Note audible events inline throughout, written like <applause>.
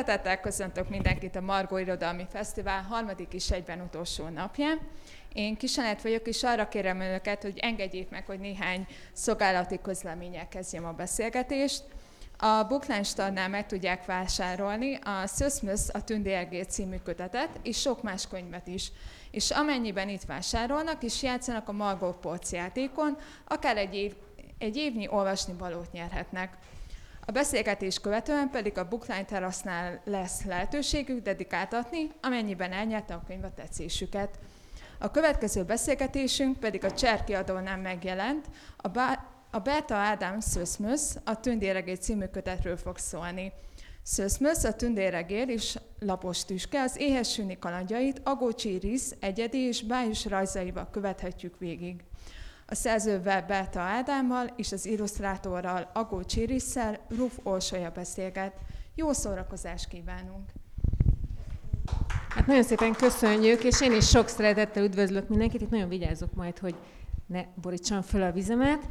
Szeretettel köszöntök mindenkit a Margó Irodalmi Fesztivál harmadik és egyben utolsó napján. Én Kisanet vagyok, és arra kérem önöket, hogy engedjék meg, hogy néhány szolgálati közleménnyel kezdjem a beszélgetést. A Bookline Starnál meg tudják vásárolni a Szöszmösz a Tündérgé című kötetet, és sok más könyvet is. És amennyiben itt vásárolnak és játszanak a Margó Polc játékon, akár egy, év, egy évnyi olvasni valót nyerhetnek. A beszélgetés követően pedig a Bookline terasznál lesz lehetőségük dedikáltatni, amennyiben elnyerte a könyv a tetszésüket. A következő beszélgetésünk pedig a Cserki adónál megjelent, a, Bá- a Berta Ádám Szöszmösz a Tündéregér című kötetről fog szólni. Szöszmösz, a tündéregér és lapos tüske az éhesülni kalandjait Agócsi Risz egyedi és bájus rajzaival követhetjük végig. A szerzővel Berta Ádámmal és az illusztrátorral Agó Csirisszel Ruf Olsolya beszélget. Jó szórakozást kívánunk! Hát nagyon szépen köszönjük, és én is sok szeretettel üdvözlök mindenkit. Itt nagyon vigyázok majd, hogy ne borítsam föl a vizemet.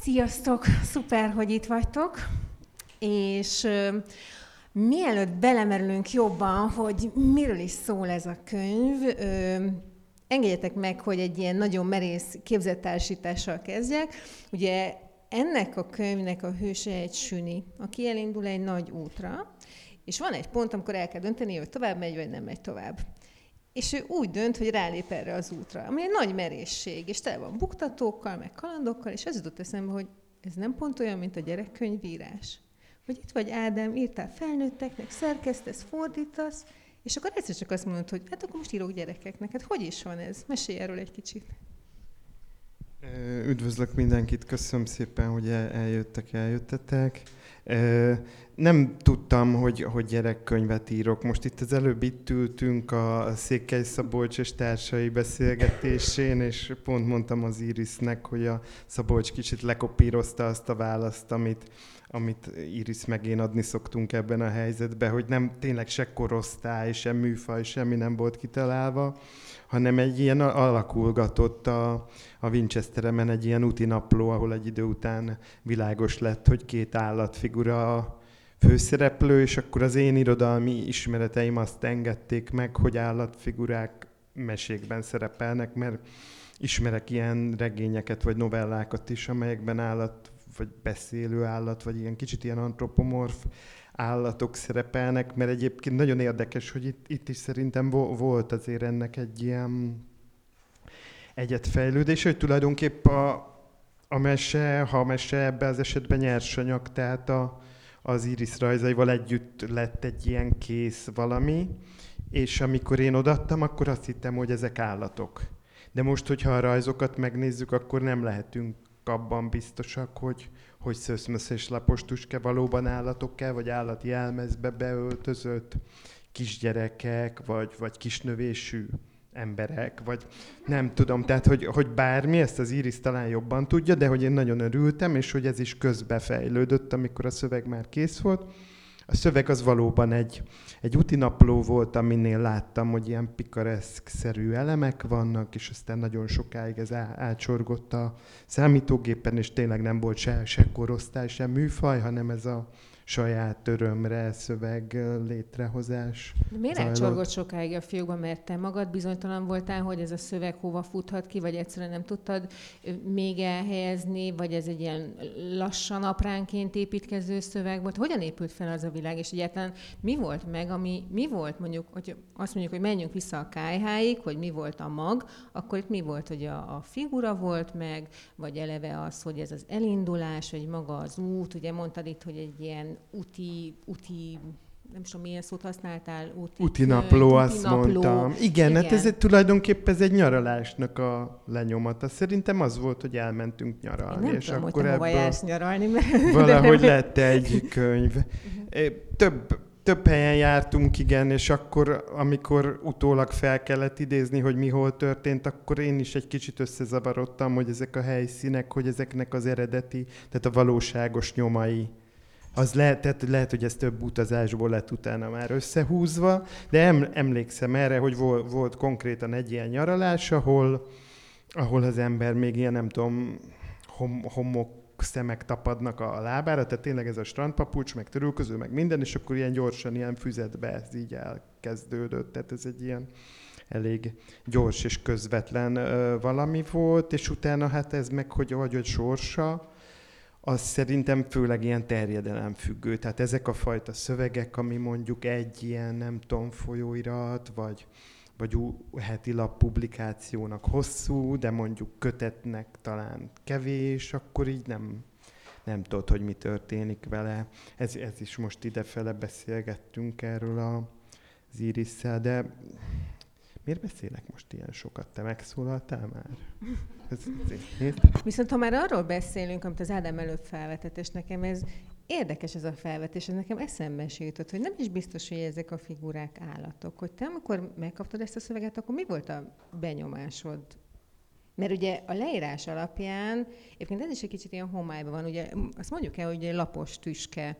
Sziasztok! Szuper, hogy itt vagytok. És mielőtt belemerülünk jobban, hogy miről is szól ez a könyv, engedjetek meg, hogy egy ilyen nagyon merész képzettársítással kezdjek. Ugye ennek a könyvnek a hőse egy süni, aki elindul egy nagy útra, és van egy pont, amikor el kell dönteni, hogy tovább megy, vagy nem megy tovább. És ő úgy dönt, hogy rálép erre az útra, ami egy nagy merészség, és tele van buktatókkal, meg kalandokkal, és az jutott eszembe, hogy ez nem pont olyan, mint a gyerekkönyvírás. Hogy itt vagy Ádám, írtál felnőtteknek, szerkesztesz, fordítasz, és akkor egyszer csak azt mondod, hogy hát akkor most írok gyerekeknek. Hát hogy is van ez? Mesélj erről egy kicsit. Üdvözlök mindenkit, köszönöm szépen, hogy eljöttek, eljöttetek. Nem tudtam, hogy, hogy gyerekkönyvet írok. Most itt az előbb itt ültünk a Székely Szabolcs és társai beszélgetésén, és pont mondtam az Irisnek, hogy a Szabolcs kicsit lekopírozta azt a választ, amit, amit Iris meg én adni szoktunk ebben a helyzetben, hogy nem tényleg se korosztály, se műfaj, semmi nem volt kitalálva, hanem egy ilyen alakulgatott a, a Winchesteremen egy ilyen úti napló, ahol egy idő után világos lett, hogy két állatfigura a főszereplő, és akkor az én irodalmi ismereteim azt engedték meg, hogy állatfigurák mesékben szerepelnek, mert ismerek ilyen regényeket vagy novellákat is, amelyekben állat, vagy beszélő állat, vagy ilyen kicsit ilyen antropomorf állatok szerepelnek, mert egyébként nagyon érdekes, hogy itt, itt is szerintem volt azért ennek egy ilyen egyetfejlődés, hogy tulajdonképp a, a mese, ha a mese ebbe az esetben nyersanyag, tehát a, az Iris rajzaival együtt lett egy ilyen kész valami, és amikor én odattam, akkor azt hittem, hogy ezek állatok. De most, hogyha a rajzokat megnézzük, akkor nem lehetünk abban biztosak, hogy, hogy szöszmösz és lapostuske valóban állatok-e, vagy állati elmezbe beöltözött kisgyerekek, vagy, vagy kisnövésű emberek, vagy nem tudom, tehát hogy, hogy bármi, ezt az Iris talán jobban tudja, de hogy én nagyon örültem, és hogy ez is közbefejlődött, amikor a szöveg már kész volt. A szöveg az valóban egy, egy utinapló volt, aminél láttam, hogy ilyen pikareszk-szerű elemek vannak, és aztán nagyon sokáig ez átsorgott a számítógépen, és tényleg nem volt se, se korosztály, se műfaj, hanem ez a, saját örömre szöveg létrehozás. De miért elcsorgott sokáig a fiúkban, mert te magad bizonytalan voltál, hogy ez a szöveg hova futhat ki, vagy egyszerűen nem tudtad még elhelyezni, vagy ez egy ilyen lassan apránként építkező szöveg volt? Hogyan épült fel az a világ, és egyáltalán mi volt meg, ami mi volt mondjuk, hogy azt mondjuk, hogy menjünk vissza a kájháig, hogy mi volt a mag, akkor itt mi volt, hogy a, a figura volt meg, vagy eleve az, hogy ez az elindulás, vagy maga az út, ugye mondtad itt, hogy egy ilyen uti, uti nem tudom, milyen szót használtál. Úti, úti napló, azt mondtam. Igen, Igen, hát ez egy, tulajdonképpen ez egy nyaralásnak a lenyomata. Szerintem az volt, hogy elmentünk nyaralni. Én nem és tudom, akkor hogy ebből jársz nyaralni, mert... Valahogy lett egy könyv. Több, több helyen jártunk, igen, és akkor, amikor utólag fel kellett idézni, hogy mi hol történt, akkor én is egy kicsit összezavarodtam, hogy ezek a helyszínek, hogy ezeknek az eredeti, tehát a valóságos nyomai az lehet, tehát lehet, hogy ez több utazásból lett utána már összehúzva, de em, emlékszem erre, hogy volt, konkrétan egy ilyen nyaralás, ahol, ahol az ember még ilyen, nem tudom, hom, homok szemek tapadnak a lábára, tehát tényleg ez a strandpapucs, meg törülköző, meg minden, és akkor ilyen gyorsan, ilyen füzetbe ez így elkezdődött. Tehát ez egy ilyen elég gyors és közvetlen ö, valami volt, és utána hát ez meg, hogy hogy, hogy sorsa, az szerintem főleg ilyen terjedelem függő. Tehát ezek a fajta szövegek, ami mondjuk egy ilyen, nem tudom, folyóirat, vagy, vagy heti lap publikációnak hosszú, de mondjuk kötetnek talán kevés, akkor így nem, nem tudod, hogy mi történik vele. Ez, ez is most idefele beszélgettünk erről a, az iris de miért beszélek most ilyen sokat? Te megszólaltál már? <laughs> Ez, ez, Viszont ha már arról beszélünk, amit az Ádám előbb felvetett, és nekem ez érdekes ez a felvetés, ez nekem eszembe se jutott, hogy nem is biztos, hogy ezek a figurák állatok. Hogy te amikor megkaptad ezt a szöveget, akkor mi volt a benyomásod? Mert ugye a leírás alapján, egyébként ez is egy kicsit ilyen homályban van, ugye azt mondjuk el, hogy egy lapos tüske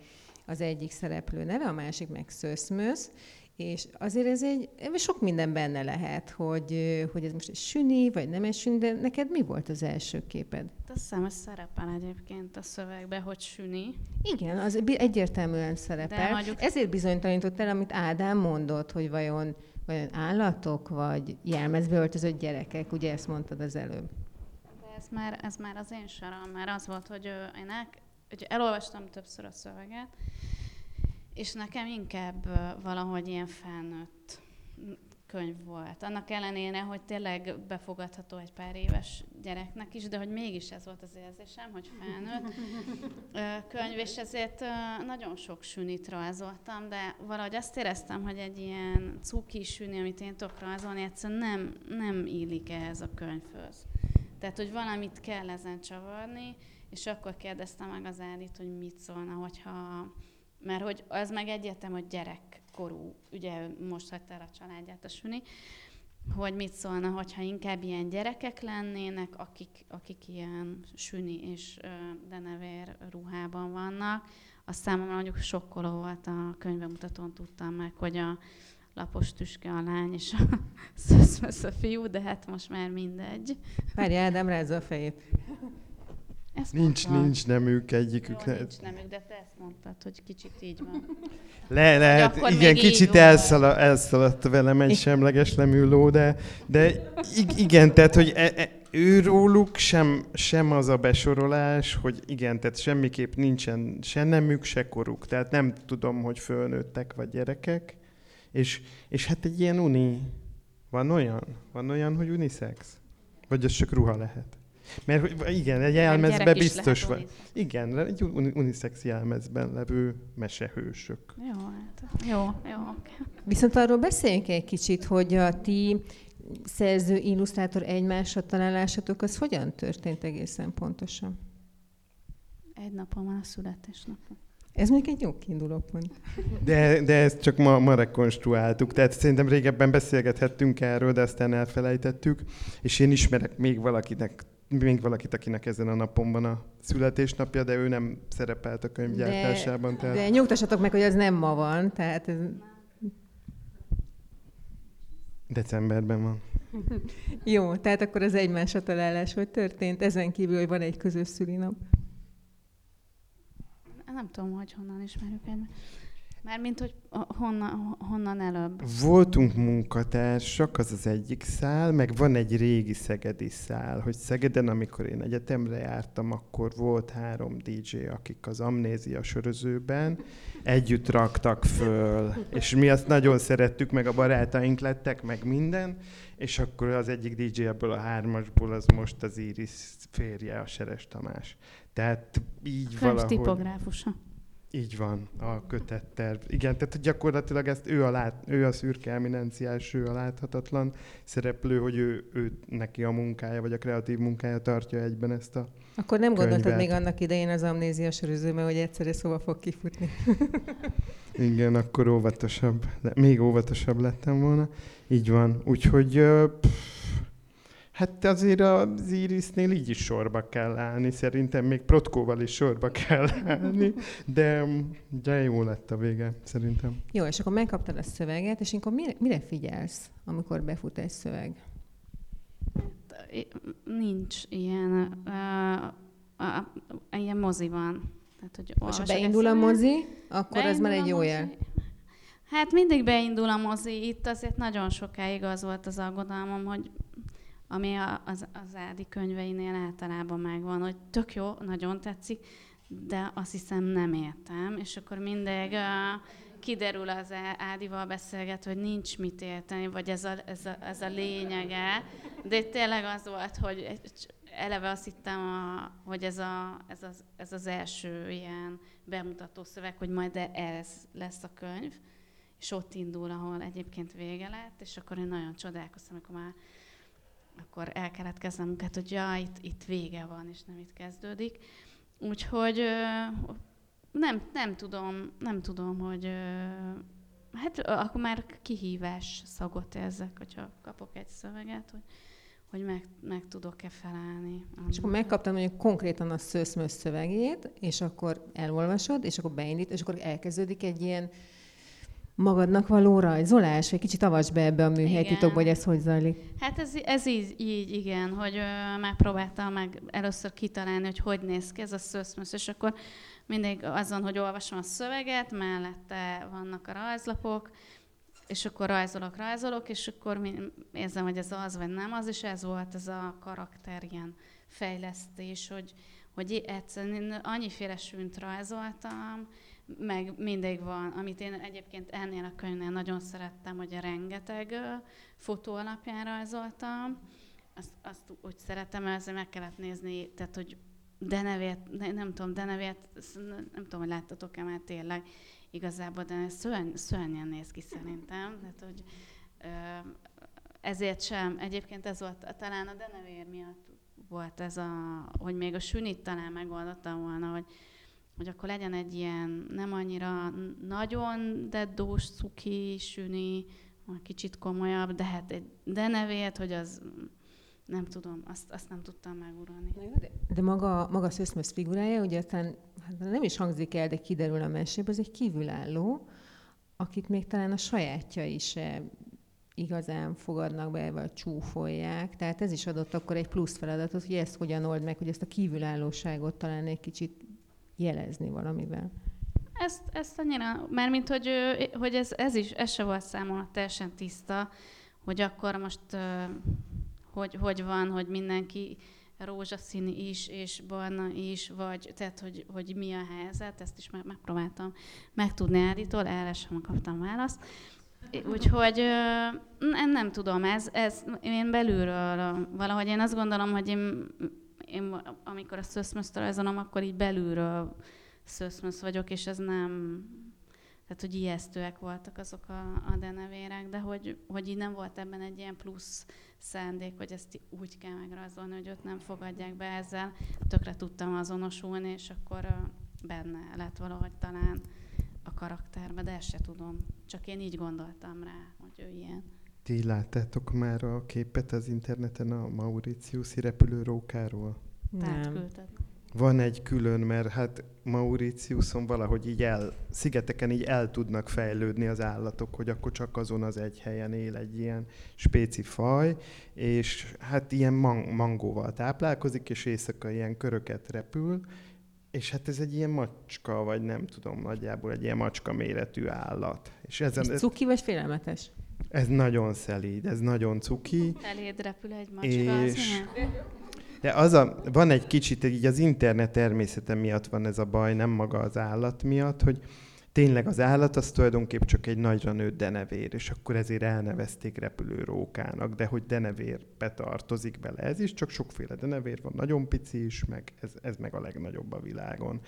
az egyik szereplő neve, a másik meg szőszmősz, és azért ez egy, sok minden benne lehet, hogy, hogy ez most egy süni, vagy nem egy süni, de neked mi volt az első képed? Azt hiszem, hogy szerepel egyébként a szövegbe, hogy süni. Igen, az egyértelműen szerepel. mondjuk- Ezért bizonytalanított el, amit Ádám mondott, hogy vajon, vajon állatok, vagy jelmezbe öltözött gyerekek, ugye ezt mondtad az előbb. De ez már, ez már az én sorom, már az volt, hogy én el, hogy elolvastam többször a szöveget, és nekem inkább valahogy ilyen felnőtt könyv volt. Annak ellenére, hogy tényleg befogadható egy pár éves gyereknek is, de hogy mégis ez volt az érzésem, hogy felnőtt könyv, és ezért nagyon sok sünit rajzoltam, de valahogy azt éreztem, hogy egy ilyen cuki süni, amit én tudok rajzolni, egyszerűen nem, nem illik ehhez a könyvhöz. Tehát, hogy valamit kell ezen csavarni, és akkor kérdeztem meg az Ádit, hogy mit szólna, hogyha... Mert hogy az meg egyértelmű, hogy gyerekkorú, ugye most hagyta el a családját a süni, hogy mit szólna, hogyha inkább ilyen gyerekek lennének, akik, akik ilyen süni és denevér ruhában vannak. Azt számomra mondjuk sokkoló volt a könyvemutatón, tudtam meg, hogy a lapos tüske a lány, és a <laughs> szöszmösz a fiú, de hát most már mindegy. Várj, Ádám rázza a fejét. Ezt nincs, mondtam. nincs nemük Jó, egyikük. ne- nincs nemük, de te ezt mondtad, hogy kicsit így van. <laughs> Le, lehet, igen, kicsit elszala, elszaladt velem egy semleges nemű ló, de, de ig- igen, tehát, hogy e, e, őróluk sem, sem az a besorolás, hogy igen, tehát semmiképp nincsen se nemük, se koruk. Tehát nem tudom, hogy fölnőttek vagy gyerekek. És, és hát egy ilyen uni, van olyan? Van olyan, hogy unisex? Vagy az csak ruha lehet? Mert igen, egy jelmezben biztos van. Igen, egy uni- unisex jelmezben levő mesehősök. Jó, hát jó, jó. oké. Viszont arról beszéljünk egy kicsit, hogy a ti szerző, illusztrátor egymásra találásatok, az hogyan történt egészen pontosan? Egy napon van a születésnapom. Ez még egy jó kiinduló pont. De, de ezt csak ma, ma rekonstruáltuk, tehát szerintem régebben beszélgethettünk erről, de aztán elfelejtettük, és én ismerek még valakinek, még valakit, akinek ezen a napon van a születésnapja, de ő nem szerepelt a könyv gyártásában. Tehát... De nyugtassatok meg, hogy az nem ma van, tehát ez, Decemberben van. <laughs> jó, tehát akkor az egymásra találás hogy történt, ezen kívül, hogy van egy közös szülinap. Nem tudom, hogy honnan ismerjük egymást. Mármint, hogy honnan, honnan előbb. Voltunk munkatársak, az az egyik szál, meg van egy régi szegedi szál, hogy Szegeden, amikor én egyetemre jártam, akkor volt három DJ, akik az amnézia sörözőben együtt raktak föl, és mi azt nagyon szerettük, meg a barátaink lettek, meg minden, és akkor az egyik DJ ebből a hármasból az most az Iris férje, a Seres Tamás. Tehát így Könyv valahogy... tipográfusa. Így van, a kötetterv. Igen, tehát gyakorlatilag ezt ő a, lát, ő a szürke eminenciás, ő a láthatatlan szereplő, hogy ő, ő neki a munkája, vagy a kreatív munkája tartja egyben ezt a... Akkor nem gondoltad Könyvet. még annak idején az amnézia sörözőben, hogy egyszerre szóval fog kifutni. <laughs> Igen, akkor óvatosabb, le, még óvatosabb lettem volna. Így van. Úgyhogy pff, hát azért az Irisnél így is sorba kell állni. Szerintem még Protkóval is sorba kell állni, de, de jó lett a vége, szerintem. Jó, és akkor megkaptad a szöveget, és akkor mire, mire figyelsz, amikor befut egy szöveg? Nincs ilyen. A, a, ilyen moziban. Tehát, hogy És ha beindul a mozi, akkor az már egy jó mozi. jel. Hát mindig beindul a mozi. Itt azért nagyon sokáig az volt az aggodalmam, hogy ami a, az, az Ádi könyveinél általában megvan, hogy tök jó, nagyon tetszik, de azt hiszem nem értem, és akkor mindig uh, kiderül az Ádival beszélget, hogy nincs mit érteni, vagy ez a, ez a, ez a lényege, de tényleg az volt, hogy eleve azt hittem, a, hogy ez, a, ez, az, ez az első ilyen bemutató szöveg, hogy majd de ez lesz a könyv, és ott indul, ahol egyébként vége lett, és akkor én nagyon csodálkoztam, amikor már akkor el kellett kezdenem munkát, hogy ja, itt, itt vége van, és nem itt kezdődik. Úgyhogy nem, nem tudom, nem tudom, hogy hát akkor már kihívás szagot érzek, hogyha kapok egy szöveget, hogy, hogy meg, meg tudok-e felelni. És akkor megkaptam mondjuk konkrétan a szőszmös szövegét, és akkor elolvasod, és akkor beindít, és akkor elkezdődik egy ilyen magadnak való rajzolás, vagy kicsit avasd be ebbe a műhelytitokba, Igen. hogy ez hogy zajlik. Hát ez, ez így, így, igen, hogy ö, megpróbáltam meg először kitalálni, hogy hogy néz ki ez a szöszmösz, és akkor mindig azon, hogy olvasom a szöveget, mellette vannak a rajzlapok, és akkor rajzolok, rajzolok, és akkor érzem, hogy ez az vagy nem az, és ez volt ez a karakter ilyen fejlesztés, hogy, hogy egyszerűen annyiféle sűnt rajzoltam, meg mindig van, amit én egyébként ennél a könyvnél nagyon szerettem, hogy a rengeteg fotó alapján rajzoltam. Azt, azt úgy szeretem, ezért meg kellett nézni, tehát, hogy denevért, ne, nem tudom, denevért, nem, tudom, hogy láttatok-e már tényleg igazából, de szörny, szörnyen néz ki szerintem. Tehát, hogy ezért sem, egyébként ez volt talán a denevér miatt volt ez a, hogy még a sünit talán megoldottam volna, hogy hogy akkor legyen egy ilyen nem annyira nagyon deddós, cuki, süni, kicsit komolyabb, de hát egy denevét, hogy az nem tudom, azt, azt nem tudtam meguralni. De, de maga, maga a szőszmösz figurája, ugye aztán hát nem is hangzik el, de kiderül a meséből, az egy kívülálló, akit még talán a sajátjai se igazán fogadnak be, vagy csúfolják. Tehát ez is adott akkor egy plusz feladatot, hogy ezt hogyan old meg, hogy ezt a kívülállóságot talán egy kicsit jelezni valamivel. Ezt, ezt annyira, mert mint hogy, hogy ez, ez is, ez se volt számomra teljesen tiszta, hogy akkor most hogy, hogy van, hogy mindenki rózsaszín is, és barna is, vagy tehát, hogy, hogy mi a helyzet, ezt is meg, megpróbáltam megtudni Áditól, erre sem kaptam választ. Úgyhogy nem, nem tudom, ez, ez én belülről, valahogy én azt gondolom, hogy én, én amikor a szöszmözt rajzolom, akkor így belülről szöszmösz vagyok, és ez nem, tehát hogy ijesztőek voltak azok a, a denevérek, de hogy, hogy így nem volt ebben egy ilyen plusz szándék, hogy ezt úgy kell megrajzolni, hogy őt nem fogadják be ezzel. Tökre tudtam azonosulni, és akkor benne lett valahogy talán a karakterbe, de ezt se tudom. Csak én így gondoltam rá, hogy ő ilyen. Ti láttátok már a képet az interneten a Mauritiuszi repülőrókáról? Nem. Van egy külön, mert hát Mauritiuson valahogy így el, szigeteken így el tudnak fejlődni az állatok, hogy akkor csak azon az egy helyen él egy ilyen spéci faj, és hát ilyen man- mangóval táplálkozik, és éjszaka ilyen köröket repül, és hát ez egy ilyen macska, vagy nem tudom, nagyjából egy ilyen macska méretű állat. És ezen, És ez, cuki vagy félelmetes? Ez nagyon szelíd, ez nagyon cuki. Eléd repül egy macska, És-? De az a, van egy kicsit, így az internet természete miatt van ez a baj, nem maga az állat miatt, hogy tényleg az állat az tulajdonképp csak egy nagyra nőtt denevér, és akkor ezért elnevezték repülőrókának, de hogy denevérbe tartozik bele ez is, csak sokféle denevér van, nagyon pici is, meg ez, ez meg a legnagyobb a világon.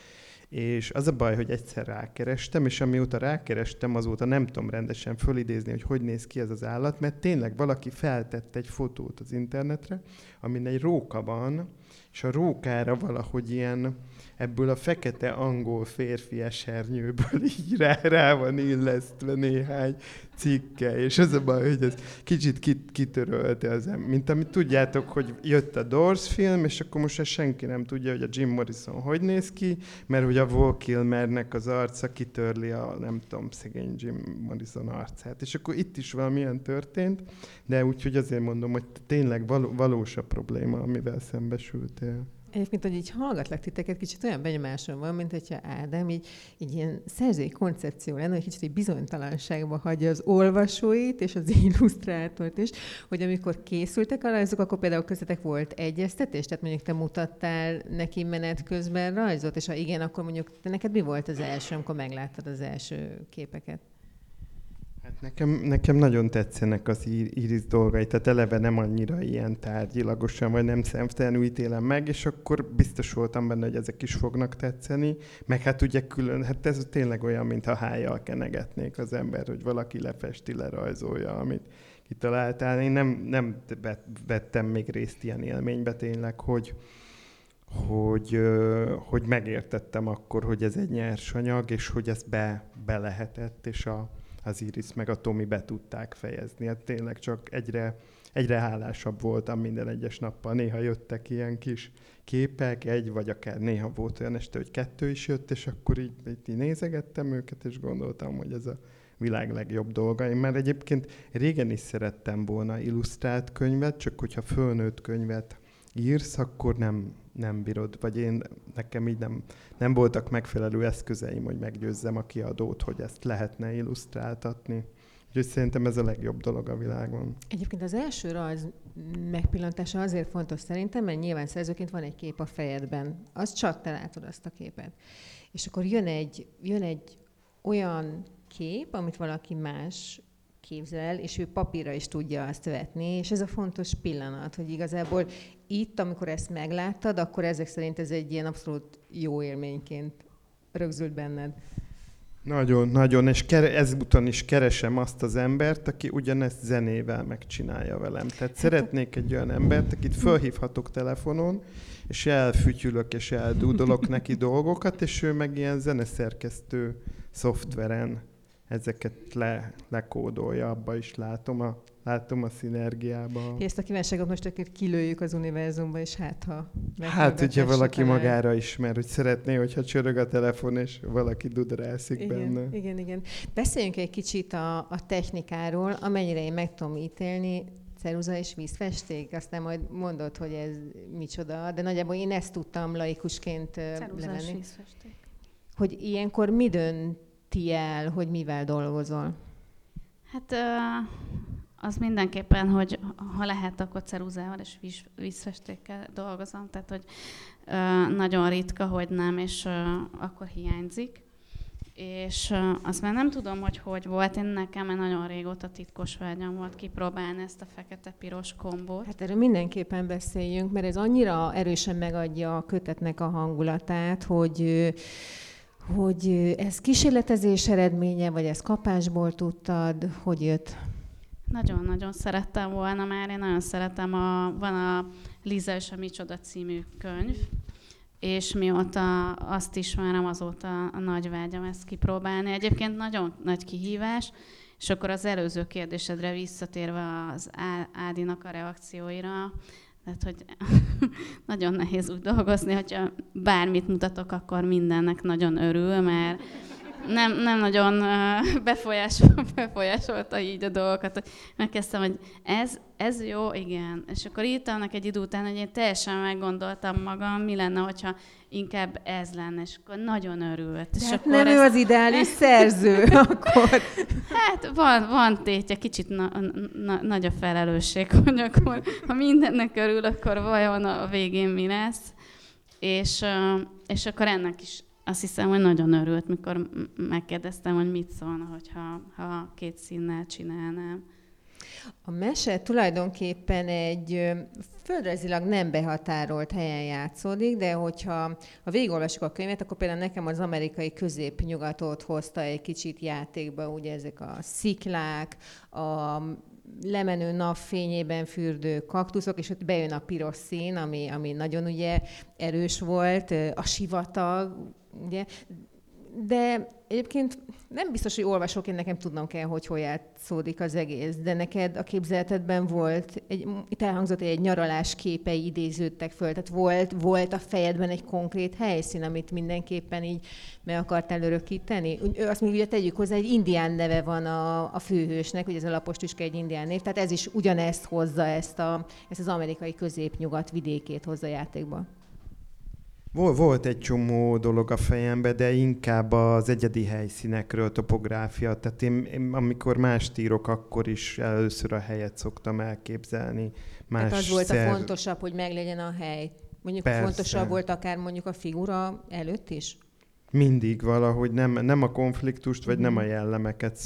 És az a baj, hogy egyszer rákerestem, és amióta rákerestem, azóta nem tudom rendesen fölidézni, hogy hogy néz ki ez az állat, mert tényleg valaki feltett egy fotót az internetre, amin egy róka van, és a rókára valahogy ilyen ebből a fekete angol férfi esernyőből <laughs> így rá, rá van illesztve néhány cikke, és az a baj, hogy ez kicsit kit, kitörölte az em- mint amit tudjátok, hogy jött a Doors film, és akkor most senki nem tudja, hogy a Jim Morrison hogy néz ki, mert hogy a Val Kilmernek az arca kitörli a, nem tudom, szegény Jim Morrison arcát. És akkor itt is valamilyen történt, de úgyhogy azért mondom, hogy tényleg való, valós a probléma, amivel szembesültél. Egyébként, hogy így hallgatlak titeket, kicsit olyan benyomásom van, mint hogyha Ádám így, így ilyen szerzői koncepció lenne, hogy kicsit egy bizonytalanságba hagyja az olvasóit és az illusztrátort is, hogy amikor készültek a rajzok, akkor például köztetek volt egyeztetés, tehát mondjuk te mutattál neki menet közben rajzot, és ha igen, akkor mondjuk te neked mi volt az első, amikor megláttad az első képeket? Hát nekem, nekem nagyon tetszenek az íris dolgai, tehát eleve nem annyira ilyen tárgyilagosan, vagy nem szemtelenül ítélem meg, és akkor biztos voltam benne, hogy ezek is fognak tetszeni. Meg hát ugye külön, hát ez tényleg olyan, mintha hájjal kenegetnék az ember, hogy valaki lefesti, lerajzolja, amit kitaláltál. Én nem, nem vettem még részt ilyen élménybe tényleg, hogy, hogy, hogy megértettem akkor, hogy ez egy nyersanyag, és hogy ezt be, be lehetett, és a, az Iris meg a Tomi be tudták fejezni. Hát tényleg csak egyre, egyre hálásabb voltam minden egyes nappal. Néha jöttek ilyen kis képek, egy vagy akár néha volt olyan este, hogy kettő is jött, és akkor így, így nézegettem őket, és gondoltam, hogy ez a világ legjobb dolga. Én már egyébként régen is szerettem volna illusztrált könyvet, csak hogyha fölnőtt könyvet írsz, akkor nem, nem bírod, vagy én, nekem így nem, nem voltak megfelelő eszközeim, hogy meggyőzzem a kiadót, hogy ezt lehetne illusztráltatni. Úgyhogy szerintem ez a legjobb dolog a világon. Egyébként az első rajz megpillantása azért fontos szerintem, mert nyilván szerzőként van egy kép a fejedben. Az csak te látod azt a képet. És akkor jön egy, jön egy olyan kép, amit valaki más képzel, és ő papírra is tudja azt vetni, és ez a fontos pillanat, hogy igazából itt, amikor ezt megláttad, akkor ezek szerint ez egy ilyen abszolút jó élményként rögzült benned. Nagyon, nagyon, és kere, ezúton is keresem azt az embert, aki ugyanezt zenével megcsinálja velem. Tehát hát szeretnék egy olyan embert, akit fölhívhatok telefonon, és elfütyülök, és eldúdolok neki <laughs> dolgokat, és ő meg ilyen zeneszerkesztő szoftveren ezeket le, lekódolja, abba is látom a, látom a szinergiába. Ezt a kívánságot most akkor kilőjük az univerzumba, és hát ha... Hát, hogyha valaki talán. magára ismer, hogy szeretné, hogyha csörög a telefon, és valaki dudrászik igen, benne. Igen, igen. Beszéljünk egy kicsit a, a technikáról, amennyire én meg tudom ítélni, ceruza és vízfesték, aztán majd mondod, hogy ez micsoda, de nagyjából én ezt tudtam laikusként ceruza levenni. és vízfesték. Hogy ilyenkor mi dönt dönti el, hogy mivel dolgozol? Hát az mindenképpen, hogy ha lehet, akkor ceruzával és víz, vízfestékkel dolgozom, tehát hogy nagyon ritka, hogy nem, és akkor hiányzik. És azt már nem tudom, hogy hogy volt, én nekem mert nagyon régóta titkos vágyam volt kipróbálni ezt a fekete-piros kombót. Hát erről mindenképpen beszéljünk, mert ez annyira erősen megadja a kötetnek a hangulatát, hogy hogy ez kísérletezés eredménye, vagy ez kapásból tudtad, hogy jött? Nagyon-nagyon szerettem volna már, én nagyon szeretem, a, van a Liza és a Micsoda című könyv, és mióta azt ismerem, azóta a nagy vágyam ezt kipróbálni. Egyébként nagyon nagy kihívás, és akkor az előző kérdésedre visszatérve az Ádinak a reakcióira, tehát, hogy <laughs> nagyon nehéz úgy dolgozni, hogyha bármit mutatok, akkor mindennek nagyon örül, mert nem, nem nagyon <laughs> befolyásol, <laughs> befolyásolta így a dolgokat. Megkezdtem, hogy ez, ez jó, igen. És akkor írtam egy idő után, hogy én teljesen meggondoltam magam, mi lenne, hogyha inkább ez lenne, és akkor nagyon örült. De és hát akkor nem ez... ő az ideális <laughs> szerző, akkor. Hát van, van tétje, kicsit na, na, nagy a felelősség, hogy akkor, ha mindennek örül, akkor vajon a végén mi lesz. És, és akkor ennek is azt hiszem, hogy nagyon örült, mikor megkérdeztem, hogy mit szólna, hogyha ha két színnel csinálnám. A mese tulajdonképpen egy földrajzilag nem behatárolt helyen játszódik, de hogyha ha végigolvasjuk a könyvet, akkor például nekem az amerikai középnyugatot hozta egy kicsit játékba, ugye ezek a sziklák, a lemenő napfényében fürdő kaktuszok, és ott bejön a piros szín, ami, ami nagyon ugye erős volt, a sivatag, ugye, de egyébként nem biztos, hogy olvasóként nekem tudnom kell, hogy hol játszódik az egész, de neked a képzeletedben volt, egy, itt elhangzott, hogy egy nyaralás képei idéződtek föl, tehát volt, volt a fejedben egy konkrét helyszín, amit mindenképpen így meg akartál örökíteni. Azt még ugye tegyük hozzá, egy indián neve van a, a főhősnek, ugye ez a lapos tüske egy indián név, tehát ez is ugyanezt hozza, ezt, a, ezt az amerikai középnyugat vidékét hozza játékba. Vol- Volt egy csomó dolog a fejembe, de inkább az egyedi helyszínekről, topográfia. Tehát én, én amikor más írok, akkor is először a helyet szoktam elképzelni. Más Tehát az volt szer... a fontosabb, hogy meglegyen a hely. Mondjuk Persze. fontosabb volt akár mondjuk a figura előtt is? Mindig valahogy nem, nem a konfliktust, vagy nem a Mhm. jellemeket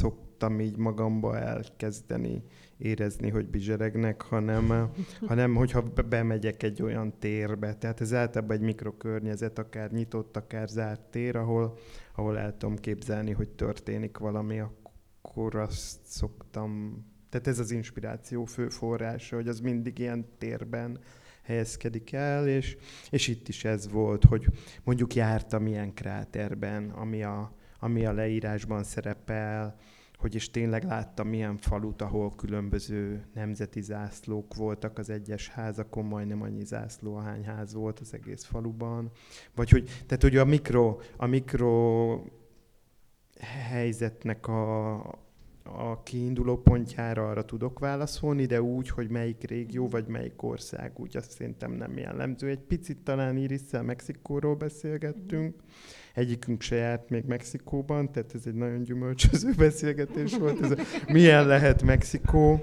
szoktam így magamba elkezdeni érezni, hogy bizseregnek, hanem, hanem hogyha be- bemegyek egy olyan térbe. Tehát ez általában egy mikrokörnyezet, akár nyitott, akár zárt tér, ahol, ahol el tudom képzelni, hogy történik valami, akkor azt szoktam... Tehát ez az inspiráció fő forrása, hogy az mindig ilyen térben helyezkedik el, és, és itt is ez volt, hogy mondjuk jártam ilyen kráterben, ami a, ami a leírásban szerepel, hogy és tényleg láttam ilyen falut, ahol különböző nemzeti zászlók voltak az egyes házakon, majdnem annyi zászló, ahány ház volt az egész faluban. Vagy hogy, tehát hogy a mikro, a mikro helyzetnek a, a kiinduló pontjára arra tudok válaszolni, de úgy, hogy melyik régió vagy melyik ország, úgy azt szerintem nem jellemző. Egy picit talán Irisszel Mexikóról beszélgettünk, egyikünk se járt még Mexikóban, tehát ez egy nagyon gyümölcsöző <laughs> beszélgetés volt. Ez a, milyen lehet Mexikó?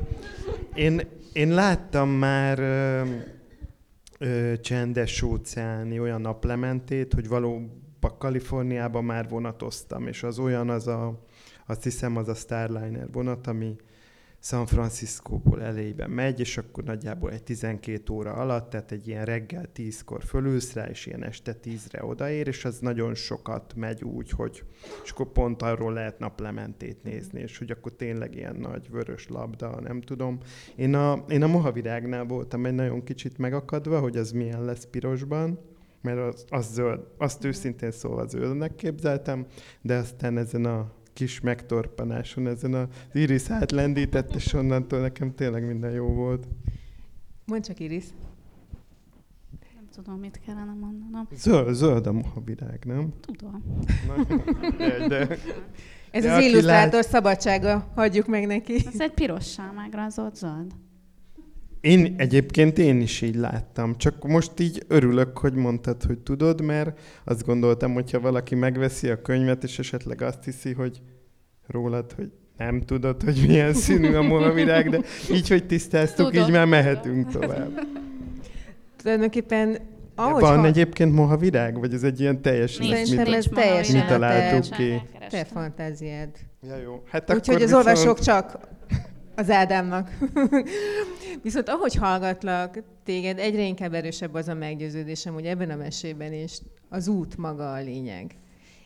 Én, én láttam már ö, ö, csendes óceáni olyan naplementét, hogy valóban Kaliforniában már vonatoztam, és az olyan az a, azt hiszem az a Starliner vonat, ami San Franciscóból elébe megy, és akkor nagyjából egy 12 óra alatt, tehát egy ilyen reggel 10-kor fölülsz rá, és ilyen este 10-re odaér, és az nagyon sokat megy úgy, hogy és akkor pont arról lehet naplementét nézni, és hogy akkor tényleg ilyen nagy vörös labda, nem tudom. Én a, én a mohavirágnál voltam egy nagyon kicsit megakadva, hogy az milyen lesz pirosban, mert az, az zöld, azt őszintén szólva zöldnek képzeltem, de aztán ezen a kis megtorpanáson, ezen az Iris átlendített, és onnantól nekem tényleg minden jó volt. Mondd csak, Iris. Nem tudom, mit kellene mondanom. Zöld, zöld a mohavirág, nem? Tudom. Na, de, de, Ez De az illusztrátor lát- szabadsága, hagyjuk meg neki. Ez egy pirossal megrajzolt zöld. Én egyébként én is így láttam, csak most így örülök, hogy mondtad, hogy tudod, mert azt gondoltam, hogyha valaki megveszi a könyvet, és esetleg azt hiszi, hogy rólad, hogy nem tudod, hogy milyen színű a mohavirág, de így, hogy tisztáztuk, Tudom. így már mehetünk tovább. Tulajdonképpen, ahogy Van ha- egyébként mohavirág, vagy ez egy ilyen teljesen... Nincs, Szerintem mit, ez teljesen Mi találtuk te, ki. te fantáziád. Ja, jó. Hát Úgyhogy az olvasók viszont- csak az Ádámnak. <laughs> Viszont ahogy hallgatlak téged, egyre inkább erősebb az a meggyőződésem, hogy ebben a mesében is az út maga a lényeg.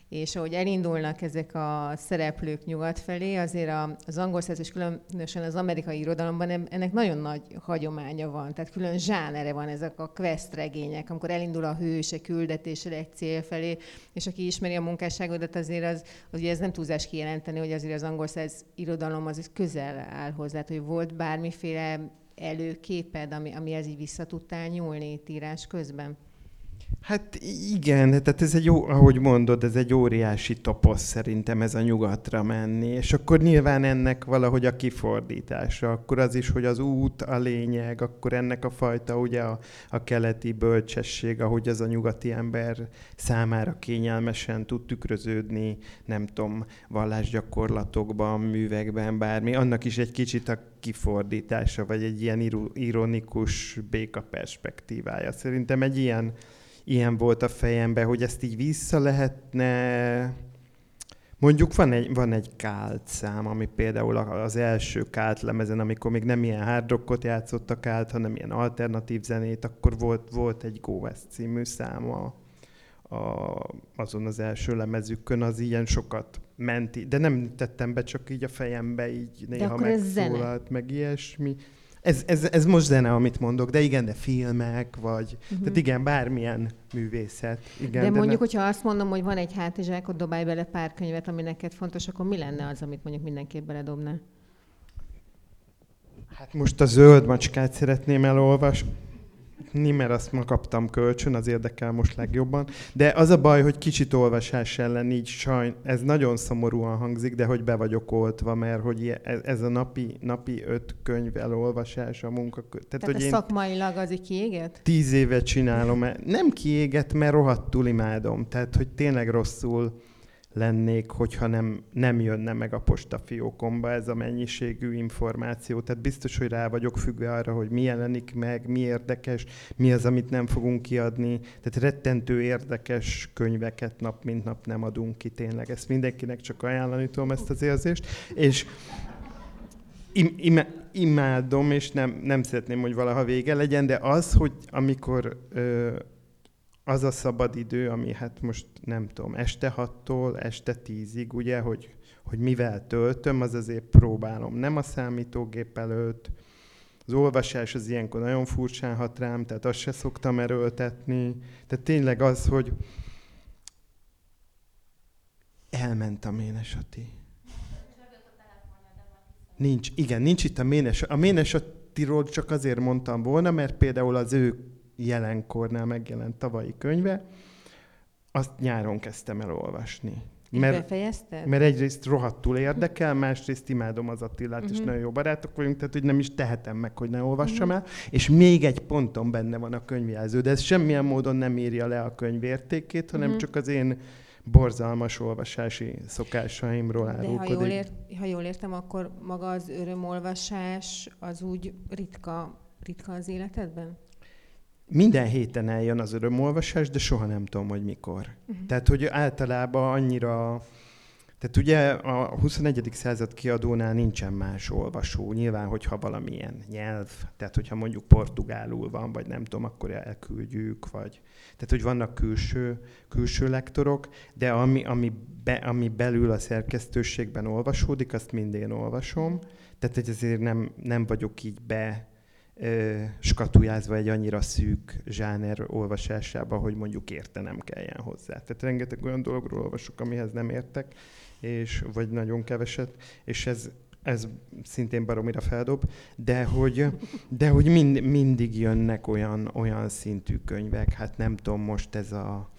És ahogy elindulnak ezek a szereplők nyugat felé, azért az angol száz és különösen az amerikai irodalomban en- ennek nagyon nagy hagyománya van. Tehát külön zsánere van ezek a quest regények, amikor elindul a hős egy küldetéssel egy cél felé, és aki ismeri a munkásságodat, azért az, az ugye ez nem túlzás kijelenteni, hogy azért az angol száz irodalom az közel áll hozzá, hogy volt bármiféle előképed, ami, amihez így vissza tudtál nyúlni itt írás közben? Hát igen, tehát ez egy, ahogy mondod, ez egy óriási toposz szerintem ez a nyugatra menni, és akkor nyilván ennek valahogy a kifordítása, akkor az is, hogy az út a lényeg, akkor ennek a fajta ugye a, a keleti bölcsesség, ahogy az a nyugati ember számára kényelmesen tud tükröződni, nem tudom, vallásgyakorlatokban, művekben, bármi, annak is egy kicsit a kifordítása, vagy egy ilyen ironikus béka perspektívája. Szerintem egy ilyen ilyen volt a fejemben, hogy ezt így vissza lehetne... Mondjuk van egy, van egy kált szám, ami például az első kált lemezen, amikor még nem ilyen hard rockot játszottak kált, hanem ilyen alternatív zenét, akkor volt, volt egy Go West című száma a, azon az első lemezükön, az ilyen sokat menti, de nem tettem be, csak így a fejembe így néha megszólalt, meg ilyesmi. Ez, ez, ez most zene, amit mondok, de igen, de filmek, vagy... Uh-huh. Tehát igen, bármilyen művészet. Igen, Mhm. de mondjuk, ne... hogyha azt mondom, hogy van egy hátizsákot, dobálj bele pár könyvet, ami neked fontos, akkor mi lenne az, amit mondjuk mindenképp beledobnál? Hát most a zöld macskát szeretném elolvasni. Nimmer azt ma kaptam kölcsön, az érdekel most legjobban. De az a baj, hogy kicsit olvasás ellen így sajn, ez nagyon szomorúan hangzik, de hogy be vagyok oltva, mert hogy e- ez a napi, napi öt könyv elolvasás a munka. Tehát, Tehát hogy én szakmailag az így kiégett? tíz éve csinálom, e- nem kiégett, mert rohadtul imádom. Tehát, hogy tényleg rosszul lennék, hogyha nem, nem jönne meg a postafiókomba ez a mennyiségű információ. Tehát biztos, hogy rá vagyok függve arra, hogy mi jelenik meg, mi érdekes, mi az, amit nem fogunk kiadni. Tehát rettentő érdekes könyveket nap mint nap nem adunk ki tényleg. Ezt mindenkinek csak ajánlani tudom ezt az érzést. És im, im, imádom, és nem, nem szeretném, hogy valaha vége legyen, de az, hogy amikor ö, az a szabad idő, ami hát most nem tudom, este hattól este tízig, ugye, hogy, hogy mivel töltöm, az azért próbálom. Nem a számítógép előtt, az olvasás az ilyenkor nagyon furcsán hat rám, tehát azt se szoktam erőltetni. Tehát tényleg az, hogy elment a Ménes Ati. Nincs, igen, nincs itt a Ménes. A Ménes Attiról csak azért mondtam volna, mert például az ő jelenkornál megjelent tavalyi könyve, azt nyáron kezdtem el olvasni. Így Mert, befejezted? mert egyrészt rohadtul érdekel, másrészt imádom az Attilát, uh-huh. és Mhm. nagyon jó barátok vagyunk, tehát hogy nem is tehetem meg, hogy ne olvassam uh-huh. el. És még egy ponton benne van a könyvjelző, de ez semmilyen módon nem írja le a könyv értékét, hanem uh-huh. csak az én borzalmas olvasási szokásaimról De ha árulkodik. jól, ért, ha jól értem, akkor maga az örömolvasás az úgy ritka, ritka az életedben? Minden héten eljön az örömolvasás, de soha nem tudom, hogy mikor. Uh-huh. Tehát, hogy általában annyira... Tehát ugye a 21. század kiadónál nincsen más olvasó. Nyilván, hogyha valamilyen nyelv, tehát hogyha mondjuk portugálul van, vagy nem tudom, akkor elküldjük, vagy... Tehát, hogy vannak külső, külső lektorok, de ami, ami, be, ami belül a szerkesztőségben olvasódik, azt mindén olvasom. Tehát, hogy ezért nem, nem vagyok így be skatujázva egy annyira szűk zsáner olvasásába, hogy mondjuk értenem kelljen hozzá. Tehát rengeteg olyan dologról olvasok, amihez nem értek, és vagy nagyon keveset, és ez, ez szintén baromira feldob, de hogy, de hogy mind, mindig jönnek olyan, olyan szintű könyvek, hát nem tudom, most ez a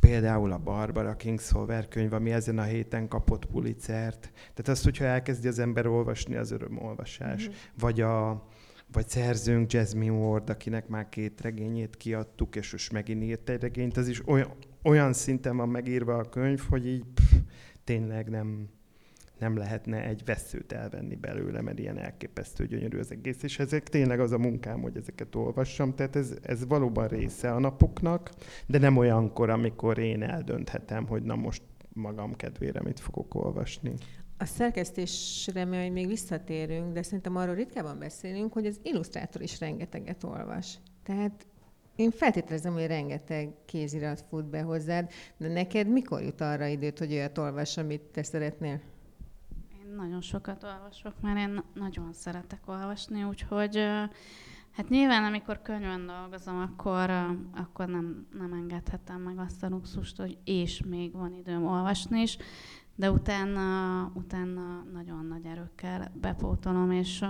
például a Barbara Kingsolver könyv, ami ezen a héten kapott Pulitzert. Tehát azt, hogyha elkezdi az ember olvasni, az örömolvasás. Mhm. Vagy a, vagy szerzőnk Jasmine Ward, akinek már két regényét kiadtuk, és most megint írt egy regényt, az is olyan, olyan szinten van megírva a könyv, hogy így pff, tényleg nem, nem lehetne egy veszőt elvenni belőle, mert ilyen elképesztő gyönyörű az egész, és ezek tényleg az a munkám, hogy ezeket olvassam, tehát ez, ez valóban része a napoknak, de nem olyankor, amikor én eldönthetem, hogy na most magam kedvére mit fogok olvasni. A szerkesztésre majd még visszatérünk, de szerintem arról ritkában beszélünk, hogy az illusztrátor is rengeteget olvas. Tehát én feltételezem, hogy rengeteg kézirat fut be hozzád, de neked mikor jut arra időt, hogy olyat olvas, amit te szeretnél? Én nagyon sokat olvasok, mert én nagyon szeretek olvasni, úgyhogy hát nyilván, amikor könyvön dolgozom, akkor, akkor nem, nem engedhetem meg azt a luxust, hogy és még van időm olvasni is, de utána, utána nagyon nagy erőkkel bepótolom, és ö,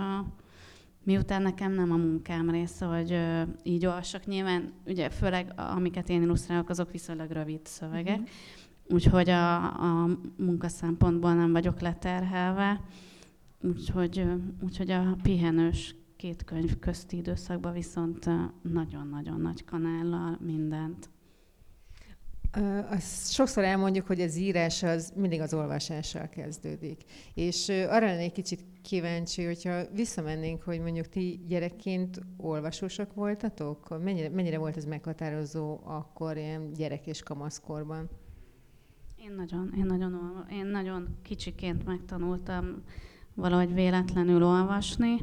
miután nekem nem a munkám része, hogy ö, így olvasok, nyilván ugye főleg amiket én illusztrálok, azok viszonylag rövid szövegek, Mhm. úgyhogy a, a munka szempontból nem vagyok leterhelve, úgyhogy, ö, úgyhogy a pihenős két könyv közti időszakban viszont nagyon-nagyon nagy kanállal mindent. Azt sokszor elmondjuk, hogy az írás az mindig az olvasással kezdődik. És arra lennék kicsit kíváncsi, hogyha visszamennénk, hogy mondjuk ti gyerekként olvasósak voltatok? Mennyire, mennyire volt ez meghatározó akkor ilyen gyerek és kamaszkorban? Én nagyon, én nagyon, én nagyon kicsiként megtanultam valahogy véletlenül olvasni,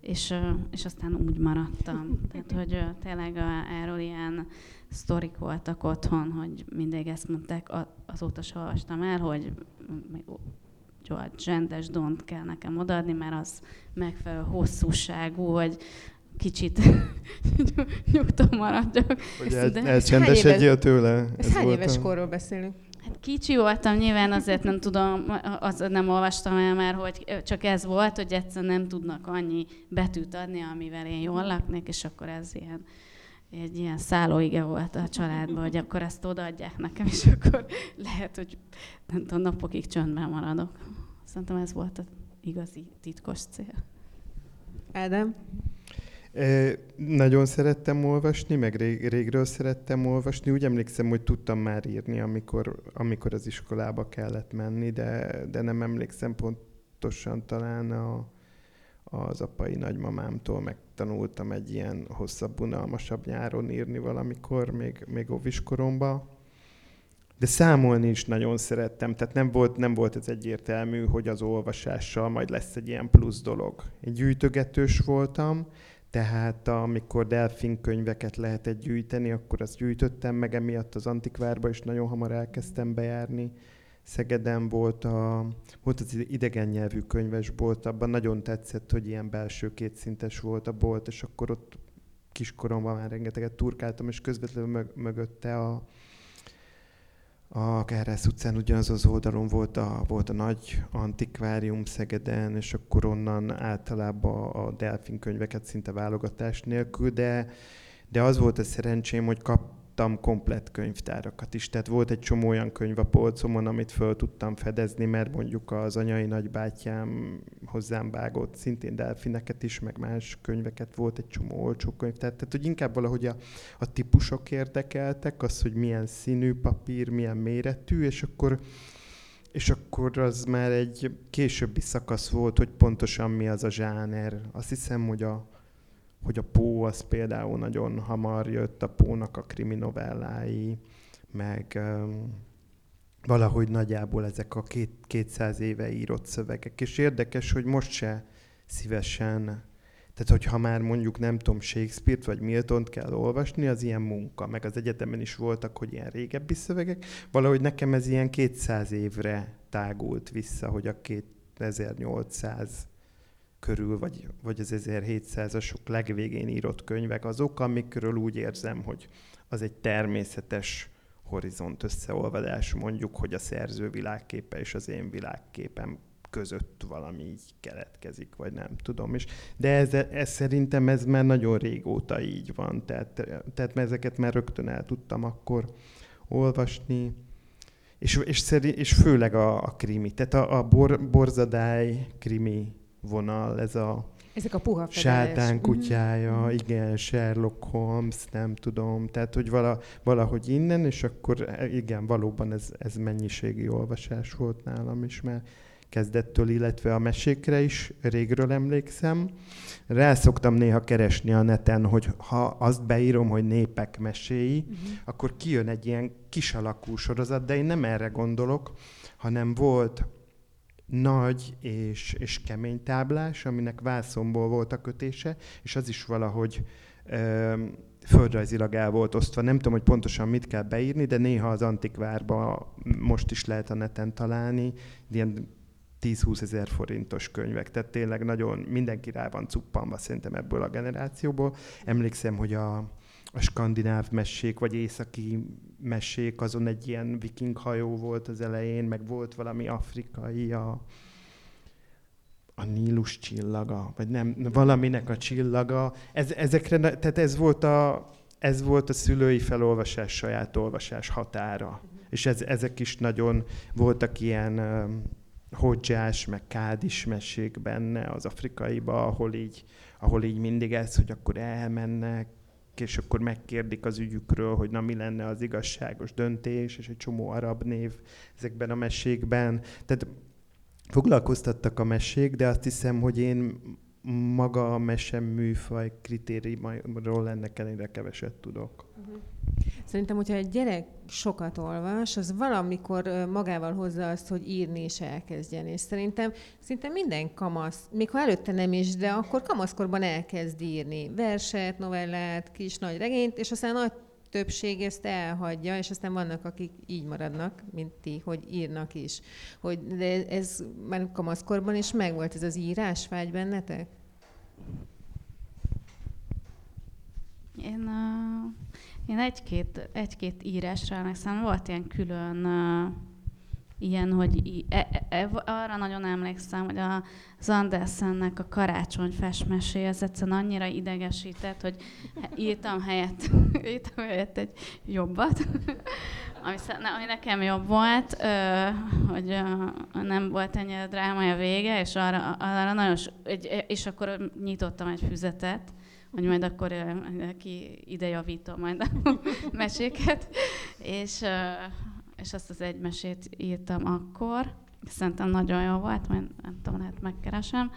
és, és aztán úgy maradtam. Tehát, hogy tényleg erről ilyen sztorik voltak otthon, hogy mindig ezt mondták, azóta se olvastam el, hogy még George Gendes Dont kell nekem odaadni, mert az megfelelő hosszúságú, vagy kicsit <laughs> nyugton maradjak. Hogy el- elcsendesedjél tőle. Ez hány éves korról beszélünk? Hát kicsi voltam, nyilván azért nem tudom, az nem olvastam el már, hogy csak ez volt, hogy egyszer nem tudnak annyi betűt adni, amivel én jól laknék, és akkor ez ilyen, egy ilyen szállóige volt a családban, hogy akkor ezt odaadják nekem, és akkor lehet, hogy nem tudom, napokig csöndben maradok. Szerintem ez volt az igazi titkos cél. Ádám? E, nagyon szerettem olvasni, meg rég, régről szerettem olvasni. Úgy emlékszem, hogy tudtam már írni, amikor, amikor az iskolába kellett menni, de, de nem emlékszem pontosan talán a, az apai nagymamámtól megtanultam egy ilyen hosszabb, unalmasabb nyáron írni valamikor, még, még óviskoromban. De számolni is nagyon szerettem, tehát nem volt, nem volt ez egyértelmű, hogy az olvasással majd lesz egy ilyen plusz dolog. Egy gyűjtögetős voltam, tehát amikor delfin könyveket lehetett gyűjteni, akkor azt gyűjtöttem meg, emiatt az antikvárba is nagyon hamar elkezdtem bejárni. Szegeden volt, a, volt az idegen nyelvű könyvesbolt, abban nagyon tetszett, hogy ilyen belső kétszintes volt a bolt, és akkor ott kiskoromban már rengeteget turkáltam, és közvetlenül mög- mögötte a, a Kárász utcán ugyanaz az oldalon volt a, volt a nagy antikvárium Szegeden, és akkor onnan általában a delfin könyveket szinte válogatás nélkül, de, de az volt a szerencsém, hogy kap, kaptam komplett könyvtárakat is. Tehát volt egy csomó olyan könyv a polcomon, amit föl tudtam fedezni, mert mondjuk az anyai nagybátyám hozzám vágott szintén delfineket is, meg más könyveket volt, egy csomó olcsó könyv. Tehát, tehát hogy inkább valahogy a, a típusok érdekeltek, az, hogy milyen színű papír, milyen méretű, és akkor és akkor az már egy későbbi szakasz volt, hogy pontosan mi az a zsáner. Azt hiszem, hogy a, hogy a Pó az például nagyon hamar jött, a Pónak a kriminovellái, meg valahogy nagyjából ezek a két, 200 éve írott szövegek. És érdekes, hogy most se szívesen, tehát hogyha már mondjuk nem tudom, Shakespeare-t vagy Milton-t kell olvasni, az ilyen munka, meg az egyetemen is voltak, hogy ilyen régebbi szövegek, valahogy nekem ez ilyen 200 évre tágult vissza, hogy a 2800 körül, vagy, vagy az 1700-asok legvégén írott könyvek azok, amikről úgy érzem, hogy az egy természetes horizont összeolvadás, mondjuk, hogy a szerző világképe és az én világképem között valami így keletkezik, vagy nem tudom. És, de ez, ez szerintem ez már nagyon régóta így van, tehát, tehát ezeket már rögtön el tudtam akkor olvasni, és, és, és főleg a, a krimi, tehát a, a bor, borzadály krimi vonal, ez a ezek a puha sátán mhm. kutyája, mm-hmm. igen, Sherlock Holmes, nem tudom, tehát hogy vala, valahogy innen, és akkor e, igen, valóban ez, ez mennyiségi olvasás volt nálam is, mert kezdettől, illetve a mesékre is régről emlékszem. Rá szoktam néha keresni a neten, hogy ha azt beírom, hogy népek meséi, uh-huh. akkor kijön egy ilyen kis alakú sorozat, de én nem erre gondolok, hanem volt nagy és, és kemény táblás, aminek vászomból volt a kötése, és az is valahogy ö, földrajzilag el volt osztva. Nem tudom, hogy pontosan mit kell beírni, de néha az antikvárba most is lehet a neten találni, ilyen 10-20 ezer forintos könyvek. Tehát tényleg nagyon mindenki rá van cuppanva szerintem ebből a generációból. Emlékszem, hogy a, a skandináv mesék, vagy északi mesék, azon egy ilyen viking hajó volt az elején, meg volt valami afrikai, a, a Nílus csillaga, vagy nem, valaminek a csillaga. Ez, ezekre, tehát ez volt a, ez volt a szülői felolvasás, saját olvasás határa. És ez, ezek is nagyon voltak ilyen uh, hodzsás, meg kádis mesék benne az afrikaiba, ahol így, ahol így mindig ez, hogy akkor elmennek, és akkor megkérdik az ügyükről, hogy na mi lenne az igazságos döntés, és egy csomó arab név ezekben a mesékben. Tehát foglalkoztattak a mesék, de azt hiszem, hogy én maga a mesem műfaj kritériumról ennek ellenére keveset tudok. Uh-huh. Szerintem, hogyha egy gyerek sokat olvas, az valamikor magával hozza azt, hogy írni is elkezdjen. És szerintem szinte minden kamasz, még ha előtte nem is, de akkor kamaszkorban elkezd írni verset, novellát, kis nagy regényt, és aztán nagy többség ezt elhagyja, és aztán vannak, akik így maradnak, mint ti, hogy írnak is. Hogy de ez már kamaszkorban is megvolt ez az írás vágy bennetek? Én, uh, én egy-két, egy-két írásra emlékszem, volt ilyen külön uh, ilyen, hogy e, e, e, arra nagyon emlékszem, hogy a, az Andersennek a karácsony festmesé, az egyszerűen annyira idegesített, hogy írtam helyett, <laughs> írtam helyett egy jobbat, <laughs> ami, ami nekem jobb volt, hogy nem volt ennyire drámai a vége, és arra, arra nagyon, és akkor nyitottam egy füzetet, hogy majd akkor ki ide javítom majd a <laughs> meséket, és, és azt az egy mesét írtam akkor, szerintem nagyon jó volt, majd nem tudom, lehet megkeresem,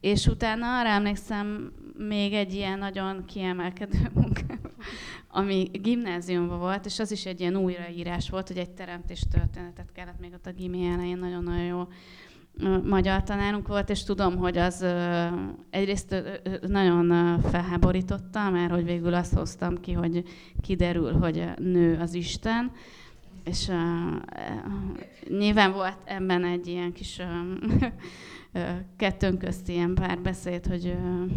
és utána arra emlékszem még egy ilyen nagyon kiemelkedő <laughs> munka, ami gimnáziumban volt, és az is egy ilyen újraírás volt, hogy egy teremtés történetet kellett még ott a gimi elején, nagyon-nagyon jó magyar tanárunk volt, és tudom, hogy az egyrészt nagyon felháborította, mert hogy végül azt hoztam ki, hogy kiderül, hogy nő az Isten, és uh, nyilván volt ebben egy ilyen kis uh, kettőnk közt ilyen párbeszéd, hogy uh,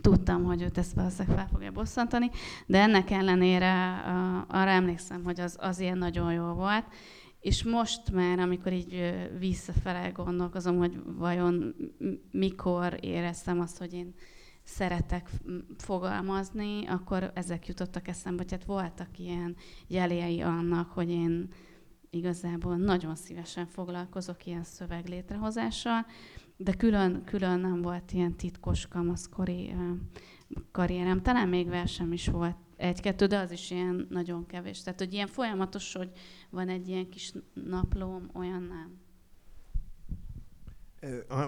tudtam, hogy őt ezt valószínűleg fel fogja bosszantani, de ennek ellenére uh, arra emlékszem, hogy az, az ilyen nagyon jó volt, és most már, amikor így visszafele gondolkozom, hogy vajon mikor éreztem azt, hogy én szeretek fogalmazni, akkor ezek jutottak eszembe, hogy hát voltak ilyen jeljei annak, hogy én igazából nagyon szívesen foglalkozok ilyen szöveg létrehozással, de külön, külön nem volt ilyen titkos kamaszkori karrierem. Talán még versem is volt egy-kettő, de az is ilyen nagyon kevés. Tehát, hogy ilyen folyamatos, hogy van egy ilyen kis naplóm, olyan nem.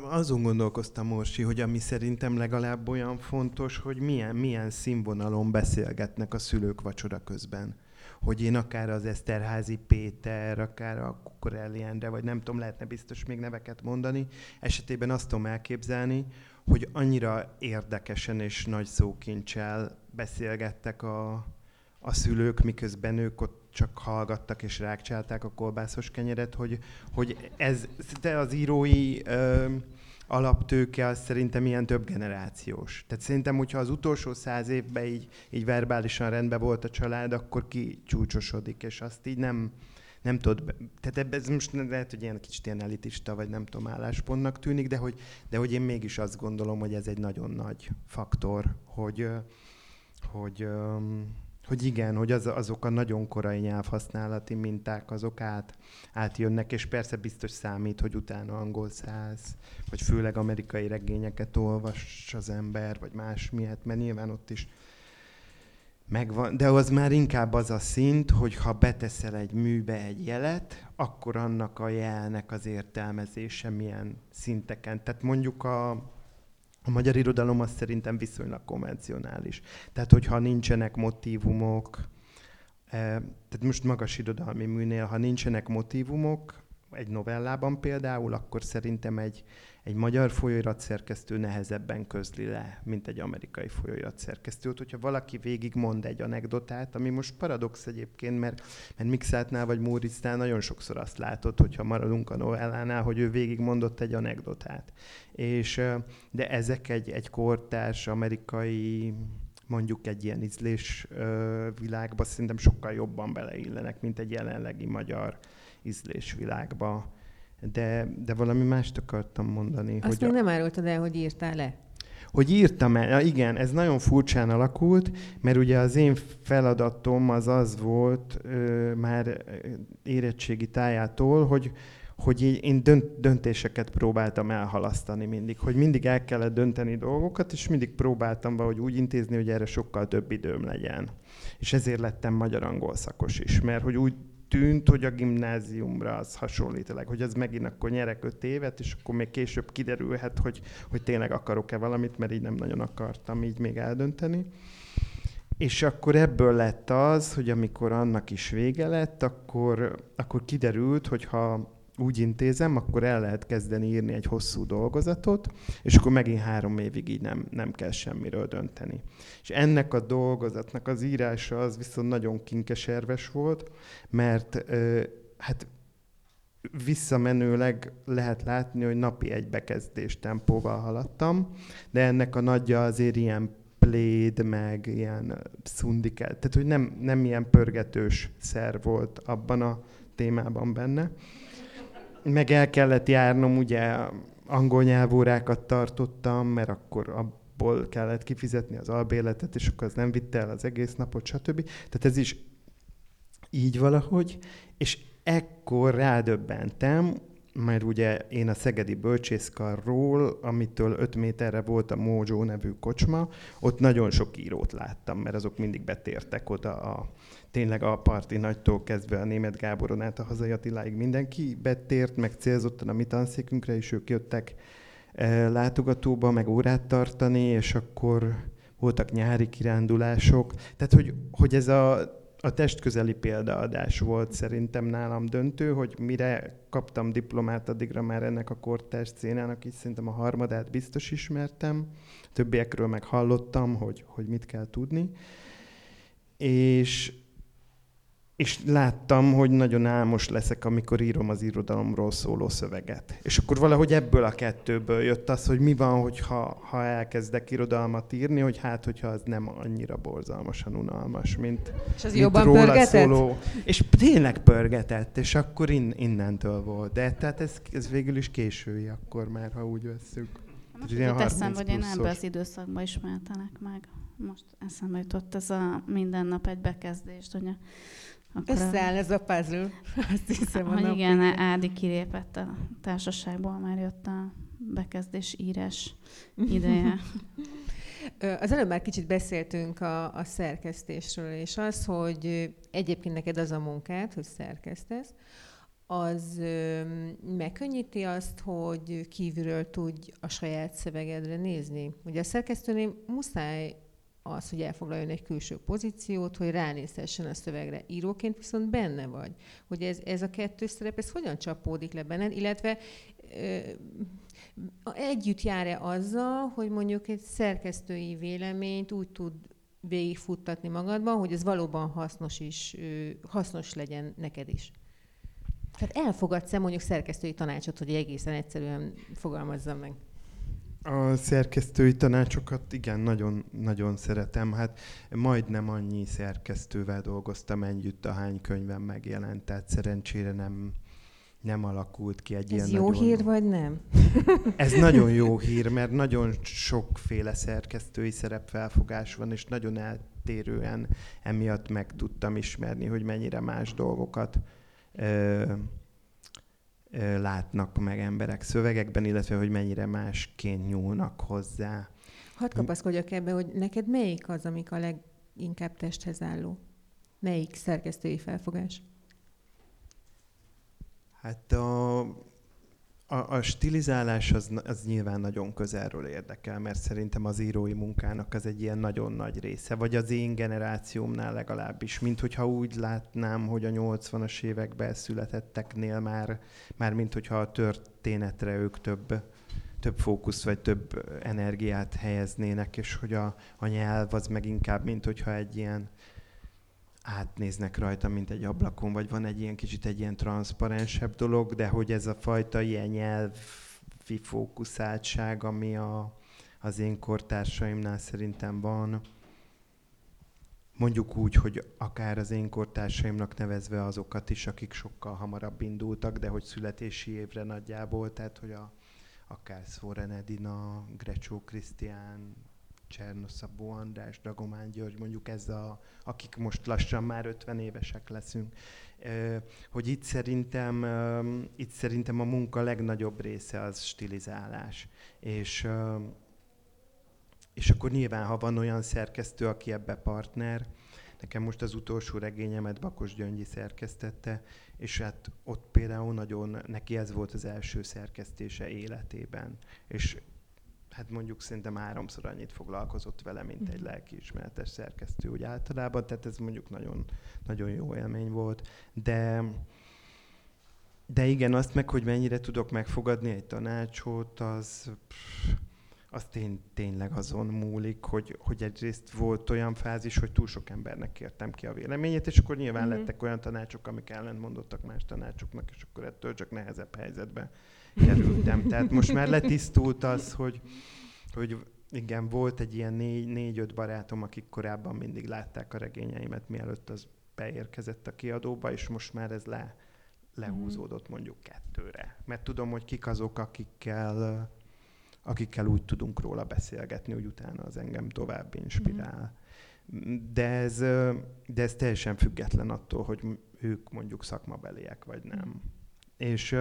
Azon gondolkoztam, Morsi, hogy ami szerintem legalább olyan fontos, hogy milyen, milyen színvonalon beszélgetnek a szülők vacsora közben. Hogy én akár az Eszterházi Péter, akár a Kukorelli Endre, vagy nem tudom, lehetne biztos még neveket mondani, esetében azt tudom elképzelni, hogy annyira érdekesen és nagy szókincsel beszélgettek a, a szülők, miközben ők ott csak hallgattak és rákcsálták a kolbászos kenyeret, hogy, hogy ez de az írói ö, alaptőke az szerintem ilyen több generációs. Tehát szerintem, hogyha az utolsó száz évben így, így verbálisan rendben volt a család, akkor ki csúcsosodik, és azt így nem, nem tudod, tehát ez most lehet, hogy ilyen kicsit ilyen elitista, vagy nem tudom, álláspontnak tűnik, de hogy, de hogy én mégis azt gondolom, hogy ez egy nagyon nagy faktor, hogy, hogy, hogy igen, hogy az, azok a nagyon korai nyelvhasználati minták, azok át, átjönnek, és persze biztos számít, hogy utána angol száz, vagy főleg amerikai regényeket olvas az ember, vagy más miatt, mert nyilván ott is megvan, de az már inkább az a szint, hogy ha beteszel egy műbe egy jelet, akkor annak a jelnek az értelmezése milyen szinteken. Tehát mondjuk a, a magyar irodalom az szerintem viszonylag konvencionális. Tehát, hogyha nincsenek motivumok, eh, tehát most magas irodalmi műnél, ha nincsenek motivumok, egy novellában például, akkor szerintem egy, egy magyar szerkesztő nehezebben közli le, mint egy amerikai szerkesztő. Hogyha valaki végig mond egy anekdotát, ami most paradox egyébként, mert, mert Mixátnál vagy Móricztál nagyon sokszor azt látod, hogyha maradunk a novellánál, hogy ő végig mondott egy anekdotát. És, de ezek egy, egy kortárs amerikai mondjuk egy ilyen ízlés világba szerintem sokkal jobban beleillenek, mint egy jelenlegi magyar ízlésvilágba de, de valami mást akartam mondani. Azt hogy még a... nem árultad el, hogy írtál le? Hogy írtam el, ja, igen, ez nagyon furcsán alakult, mert ugye az én feladatom az az volt ö, már érettségi tájától, hogy, hogy én dönt, döntéseket próbáltam elhalasztani mindig, hogy mindig el kellett dönteni dolgokat, és mindig próbáltam valahogy úgy intézni, hogy erre sokkal több időm legyen. És ezért lettem magyar-angol szakos is, mert hogy úgy tűnt, hogy a gimnáziumra az hasonlítaleg, hogy az megint akkor nyerek öt évet, és akkor még később kiderülhet, hogy, hogy tényleg akarok-e valamit, mert így nem nagyon akartam így még eldönteni. És akkor ebből lett az, hogy amikor annak is vége lett, akkor, akkor kiderült, hogy ha úgy intézem, akkor el lehet kezdeni írni egy hosszú dolgozatot, és akkor megint három évig így nem, nem kell semmiről dönteni. És ennek a dolgozatnak az írása az viszont nagyon kinkeserves volt, mert hát visszamenőleg lehet látni, hogy napi egy bekezdés tempóval haladtam, de ennek a nagyja azért ilyen pléd, meg ilyen szundikel, tehát hogy nem, nem ilyen pörgetős szer volt abban a témában benne. Meg el kellett járnom, ugye angol nyelvórákat tartottam, mert akkor abból kellett kifizetni az albéletet, és akkor az nem vitte el az egész napot, stb. Tehát ez is így valahogy, és ekkor rádöbbentem, mert ugye én a Szegedi Bölcsészkarról, amitől 5 méterre volt a Mojo nevű kocsma, ott nagyon sok írót láttam, mert azok mindig betértek oda a, tényleg a parti nagytól kezdve a német Gáboron át a hazai Attiláig mindenki betért, meg célzottan a mi tanszékünkre is ők jöttek e, látogatóba, meg órát tartani, és akkor voltak nyári kirándulások. Tehát, hogy, hogy ez a a testközeli példaadás volt szerintem nálam döntő, hogy mire kaptam diplomát, addigra már ennek a kortárs szénának is szerintem a harmadát biztos ismertem. Többiekről meg hallottam, hogy, hogy mit kell tudni. És és láttam, hogy nagyon álmos leszek, amikor írom az irodalomról szóló szöveget. És akkor valahogy ebből a kettőből jött az, hogy mi van, hogyha, ha elkezdek irodalmat írni, hogy hát, hogyha az nem annyira borzalmasan unalmas, mint, És az mint jobban róla pörgetett? szóló. És tényleg pörgetett, és akkor in, innentől volt. De tehát ez, ez végül is késői akkor már, ha úgy vesszük. Most jut 30 eszembe, hogy én ebbe az időszakban ismertelek meg. Most eszembe jutott ez a minden nap egy bekezdést, hogy a, akkor Összeáll ez a puzzle. <laughs> Azt hiszem, a hogy nap igen. Ádi kilépett a társaságból, már jött a bekezdés írás <laughs> ideje. Az előbb már kicsit beszéltünk a, a szerkesztésről, és az, hogy egyébként neked az a munkád, hogy szerkesztesz, az megkönnyíti azt, hogy kívülről tudj a saját szövegedre nézni. Ugye a szerkesztőnél muszáj az, hogy elfoglaljon egy külső pozíciót, hogy ránézhessen a szövegre. Íróként viszont benne vagy. Hogy ez, ez a kettős szerep, ez hogyan csapódik le benned, illetve ö, együtt jár-e azzal, hogy mondjuk egy szerkesztői véleményt úgy tud végigfuttatni magadban, hogy ez valóban hasznos is, ö, hasznos legyen neked is. Tehát elfogadsz-e mondjuk szerkesztői tanácsot, hogy egészen egyszerűen fogalmazzam meg? A szerkesztői tanácsokat igen, nagyon, nagyon szeretem. Hát majdnem annyi szerkesztővel dolgoztam együtt, ahány könyvem megjelent, tehát szerencsére nem, nem alakult ki egy ilyen Ez jó nagyon... hír, vagy nem? <laughs> Ez nagyon jó hír, mert nagyon sokféle szerkesztői szerepfelfogás van, és nagyon eltérően emiatt meg tudtam ismerni, hogy mennyire más dolgokat ö, látnak meg emberek szövegekben, illetve hogy mennyire másként nyúlnak hozzá. Hadd kapaszkodjak ebbe, hogy neked melyik az, amik a leginkább testhez álló? Melyik szerkesztői felfogás? Hát a, a, a stilizálás az, az nyilván nagyon közelről érdekel, mert szerintem az írói munkának az egy ilyen nagyon nagy része, vagy az én generációmnál legalábbis, mint hogyha úgy látnám, hogy a 80-as években születetteknél már, már mint hogyha a történetre ők több, több fókusz vagy több energiát helyeznének, és hogy a, a nyelv az meg inkább, mint hogyha egy ilyen átnéznek rajta, mint egy ablakon, vagy van egy ilyen kicsit egy ilyen transzparensebb dolog, de hogy ez a fajta ilyen nyelvi fókuszáltság, ami a, az én kortársaimnál szerintem van, mondjuk úgy, hogy akár az én kortársaimnak nevezve azokat is, akik sokkal hamarabb indultak, de hogy születési évre nagyjából, tehát hogy a, akár Szóren Edina, Grecsó Krisztián, Csernoszabó András, Dagomán György, mondjuk ez a, akik most lassan már 50 évesek leszünk, hogy itt szerintem, itt szerintem a munka legnagyobb része az stilizálás. És, és akkor nyilván, ha van olyan szerkesztő, aki ebbe partner, nekem most az utolsó regényemet Bakos Gyöngyi szerkesztette, és hát ott például nagyon, neki ez volt az első szerkesztése életében. És hát mondjuk szerintem háromszor annyit foglalkozott vele, mint egy lelkiismeretes szerkesztő úgy általában, tehát ez mondjuk nagyon, nagyon jó élmény volt. De, de igen, azt meg, hogy mennyire tudok megfogadni egy tanácsot, az, pff, az tény, tényleg azon múlik, hogy, hogy egyrészt volt olyan fázis, hogy túl sok embernek kértem ki a véleményét, és akkor nyilván Mhm. lettek olyan tanácsok, amik ellentmondottak más tanácsoknak, és akkor ettől csak nehezebb helyzetbe kerültem. Tehát most már letisztult az, hogy, hogy igen, volt egy ilyen négy, négy-öt barátom, akik korábban mindig látták a regényeimet, mielőtt az beérkezett a kiadóba, és most már ez le, lehúzódott mondjuk kettőre. Mert tudom, hogy kik azok, akikkel, akikkel úgy tudunk róla beszélgetni, hogy utána az engem tovább inspirál. De ez, de ez teljesen független attól, hogy ők mondjuk szakmabeliek, vagy nem. És,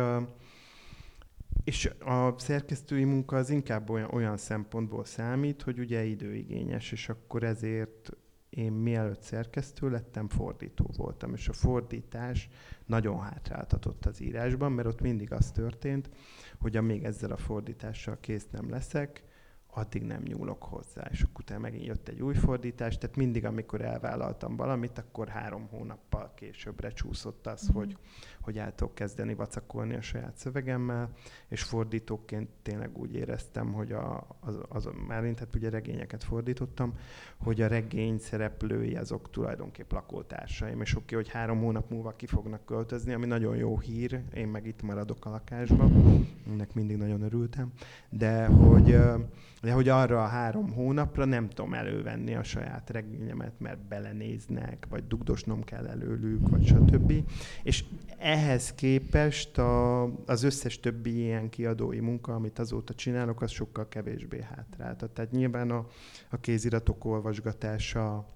és a szerkesztői munka az inkább olyan, olyan szempontból számít, hogy ugye időigényes, és akkor ezért én mielőtt szerkesztő lettem, fordító voltam, és a fordítás nagyon hátráltatott az írásban, mert ott mindig az történt, hogy amíg ezzel a fordítással kész nem leszek, addig nem nyúlok hozzá. És akkor utána megint jött egy új fordítás, tehát mindig, amikor elvállaltam valamit, akkor három hónappal későbbre csúszott az, mm. hogy, hogy el tudok kezdeni vacakolni a saját szövegemmel, és fordítóként tényleg úgy éreztem, hogy a, az, az, már én tehát ugye regényeket fordítottam, hogy a regény szereplői azok tulajdonképp lakótársaim, és oké, hogy három hónap múlva ki fognak költözni, ami nagyon jó hír, én meg itt maradok a lakásban, ennek mindig nagyon örültem, de hogy de hogy arra a három hónapra nem tudom elővenni a saját regényemet, mert belenéznek, vagy dugdosnom kell előlük, vagy stb. És ehhez képest a, az összes többi ilyen kiadói munka, amit azóta csinálok, az sokkal kevésbé hátráltat. Tehát nyilván a, a kéziratok olvasgatása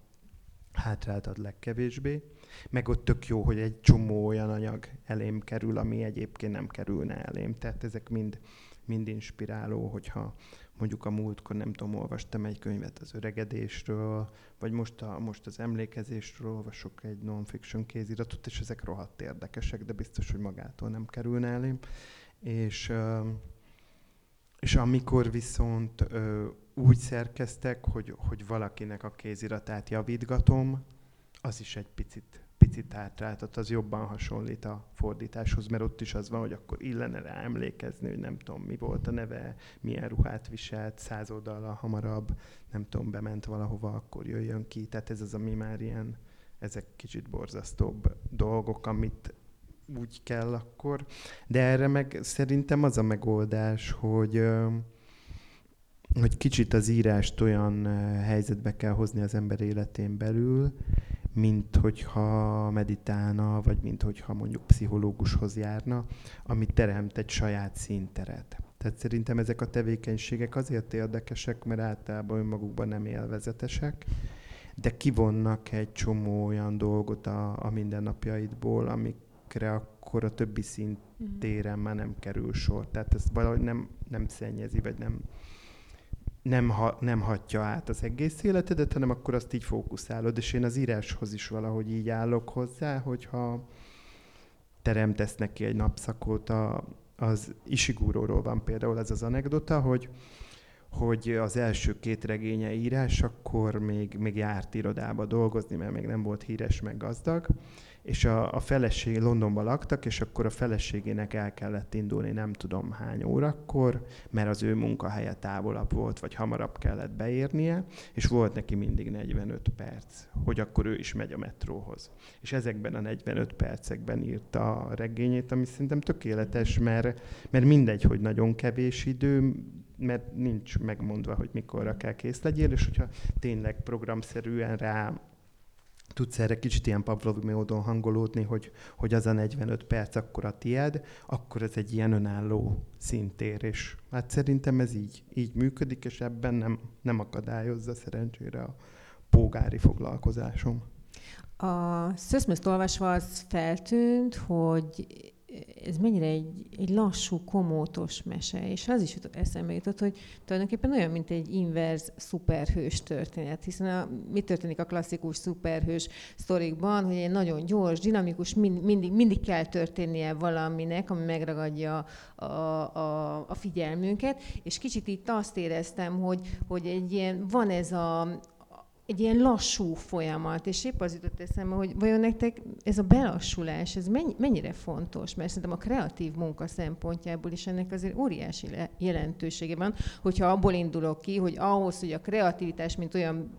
hátráltat legkevésbé, meg ott tök jó, hogy egy csomó olyan anyag elém kerül, ami egyébként nem kerülne elém. Tehát ezek mind, mind inspiráló, hogyha mondjuk a múltkor, nem tudom, olvastam egy könyvet az öregedésről, vagy most, a, most az emlékezésről olvasok egy non-fiction kéziratot, és ezek rohadt érdekesek, de biztos, hogy magától nem kerülne elém. És, és amikor viszont úgy szerkeztek, hogy, hogy valakinek a kéziratát javítgatom, az is egy picit picit hátráltat, az jobban hasonlít a fordításhoz, mert ott is az van, hogy akkor illene rá emlékezni, hogy nem tudom, mi volt a neve, milyen ruhát viselt, száz oldalra hamarabb, nem tudom, bement valahova, akkor jöjjön ki. Tehát ez az, ami már ilyen, ezek kicsit borzasztóbb dolgok, amit úgy kell akkor. De erre meg szerintem az a megoldás, hogy hogy kicsit az írást olyan helyzetbe kell hozni az ember életén belül, mint hogyha meditálna, vagy mint hogyha mondjuk pszichológushoz járna, ami teremt egy saját színteret. Tehát szerintem ezek a tevékenységek azért érdekesek, mert általában önmagukban nem élvezetesek, de kivonnak egy csomó olyan dolgot a, a mindennapjaidból, amikre akkor a többi szintéren már nem kerül sor. Tehát ez valahogy nem, nem szennyezi, vagy nem, nem, ha, nem hatja át az egész életedet, hanem akkor azt így fókuszálod, és én az íráshoz is valahogy így állok hozzá, hogyha teremtesz neki egy napszakot, a, az Isigúróról van például ez az anekdota, hogy, hogy az első két regénye írás, akkor még, még járt irodába dolgozni, mert még nem volt híres meg gazdag, és a, a feleség Londonban laktak, és akkor a feleségének el kellett indulni nem tudom hány órakor, mert az ő munkahelye távolabb volt, vagy hamarabb kellett beérnie, és volt neki mindig 45 perc, hogy akkor ő is megy a metróhoz. És ezekben a 45 percekben írta a regényét, ami szerintem tökéletes, mert, mert mindegy, hogy nagyon kevés idő, mert nincs megmondva, hogy mikorra kell kész legyél, és hogyha tényleg programszerűen rá tudsz erre kicsit ilyen Pavlov módon hangolódni, hogy, hogy az a 45 perc akkor a tied, akkor ez egy ilyen önálló szintér, és hát szerintem ez így, így működik, és ebben nem, nem akadályozza szerencsére a pógári foglalkozásom. A Szöszmözt olvasva az feltűnt, hogy ez mennyire egy, egy lassú, komótos mese, és az is jutott, eszembe jutott, hogy tulajdonképpen olyan, mint egy inverz szuperhős történet, hiszen a, mi történik a klasszikus szuperhős sztorikban, hogy egy nagyon gyors, dinamikus, mind, mindig, mindig kell történnie valaminek, ami megragadja a, a, a figyelmünket, és kicsit itt azt éreztem, hogy, hogy egy ilyen, van ez a, egy ilyen lassú folyamat, és épp az jutott eszembe, hogy vajon nektek ez a belassulás, ez mennyire fontos, mert szerintem a kreatív munka szempontjából is ennek azért óriási jelentősége van, hogyha abból indulok ki, hogy ahhoz, hogy a kreativitás, mint olyan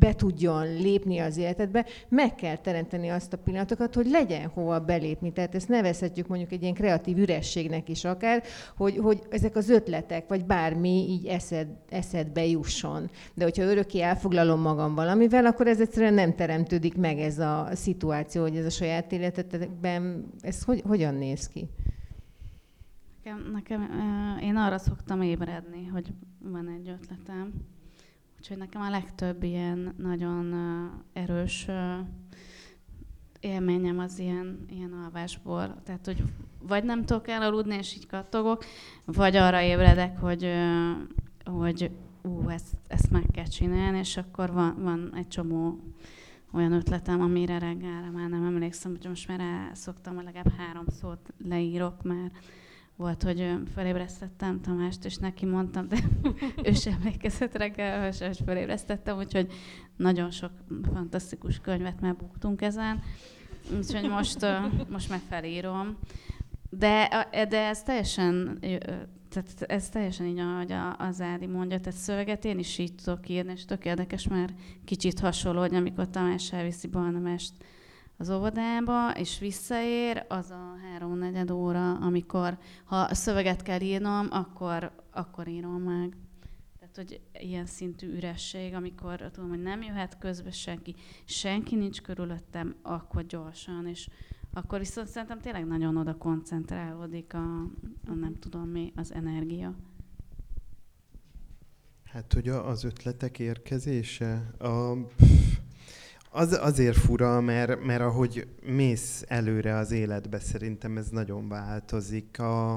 be tudjon lépni az életedbe, meg kell teremteni azt a pillanatokat, hogy legyen hova belépni. Tehát ezt nevezhetjük mondjuk egy ilyen kreatív ürességnek is akár, hogy, hogy ezek az ötletek, vagy bármi így eszed, eszedbe jusson. De hogyha örökké elfoglalom magam valamivel, akkor ez egyszerűen nem teremtődik meg ez a szituáció, hogy ez a saját életedben, ez hogy, hogyan néz ki? Nekem, nekem, én arra szoktam ébredni, hogy van egy ötletem. Úgyhogy nekem a legtöbb ilyen nagyon erős élményem az ilyen, ilyen alvásból. Tehát, hogy vagy nem tudok elaludni, és így kattogok, vagy arra ébredek, hogy, hogy ú, ezt, ezt meg kell csinálni, és akkor van, van egy csomó olyan ötletem, amire reggelre már nem emlékszem, hogy most már szoktam, legalább három szót leírok, mert volt, hogy felébresztettem Tamást, és neki mondtam, de <laughs> ő sem emlékezett reggel, hogy felébresztettem, úgyhogy nagyon sok fantasztikus könyvet már buktunk ezen. Úgyhogy most, most már felírom. De, de ez teljesen, tehát ez teljesen így, ahogy az Ádi mondja, tehát szöveget én is így tudok írni, és tök érdekes, mert kicsit hasonló, hogy amikor Tamás elviszi Balnamest az óvodába, és visszaér, az a háromnegyed óra, amikor ha szöveget kell írnom, akkor, akkor írom meg. Tehát, hogy ilyen szintű üresség, amikor tudom, hogy nem jöhet közbe senki, senki nincs körülöttem, akkor gyorsan, és akkor viszont szerintem tényleg nagyon oda koncentrálódik a, a nem tudom mi, az energia. Hát, hogy az ötletek érkezése, a, az azért fura, mert, mert ahogy mész előre az életbe, szerintem ez nagyon változik. A,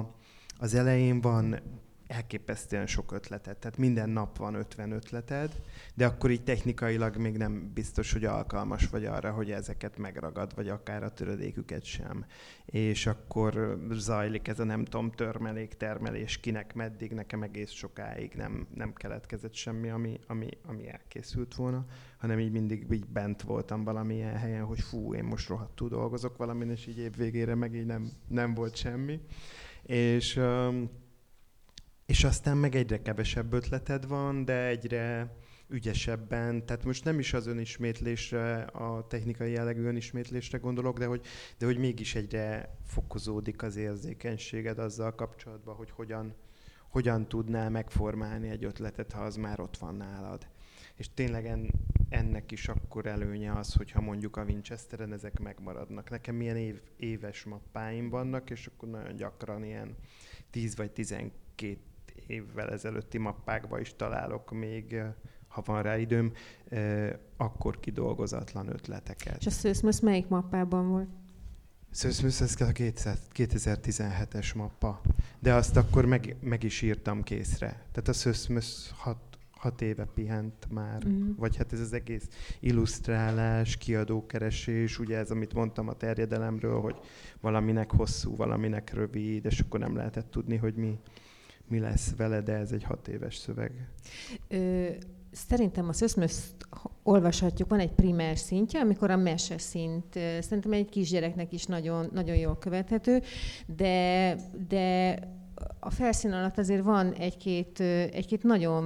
az elején van elképesztően sok ötleted. Tehát minden nap van 50 ötleted, de akkor így technikailag még nem biztos, hogy alkalmas vagy arra, hogy ezeket megragad, vagy akár a töredéküket sem. És akkor zajlik ez a nem tudom, törmelék, termelés, kinek meddig, nekem egész sokáig nem, nem keletkezett semmi, ami, ami, ami elkészült volna, hanem így mindig így bent voltam valamilyen helyen, hogy fú, én most rohadtul dolgozok valamin, és így év végére meg így nem, nem volt semmi. És um, és aztán meg egyre kevesebb ötleted van, de egyre ügyesebben, tehát most nem is az önismétlésre, a technikai jellegű önismétlésre gondolok, de hogy, de hogy mégis egyre fokozódik az érzékenységed azzal kapcsolatban, hogy hogyan, hogyan tudnál megformálni egy ötletet, ha az már ott van nálad. És tényleg en, ennek is akkor előnye az, hogyha mondjuk a Winchesteren ezek megmaradnak. Nekem milyen év, éves mappáim vannak, és akkor nagyon gyakran ilyen 10 vagy 12 évvel ezelőtti mappákba is találok még, ha van rá időm, akkor kidolgozatlan ötleteket. És a Szőszmösz melyik mappában volt? Szőszmösz, ez a 2017-es mappa. De azt akkor meg, meg is írtam készre. Tehát a Szőszmösz hat, hat éve pihent már. Mm. Vagy hát ez az egész illusztrálás, kiadókeresés, ugye ez, amit mondtam a terjedelemről, hogy valaminek hosszú, valaminek rövid, és akkor nem lehetett tudni, hogy mi, mi lesz vele, de ez egy hat éves szöveg. Ö, szerintem a szöszmöszt olvashatjuk, van egy primer szintje, amikor a mese szint, szerintem egy kisgyereknek is nagyon, nagyon jól követhető, de, de a felszín alatt azért van egy-két, egy-két nagyon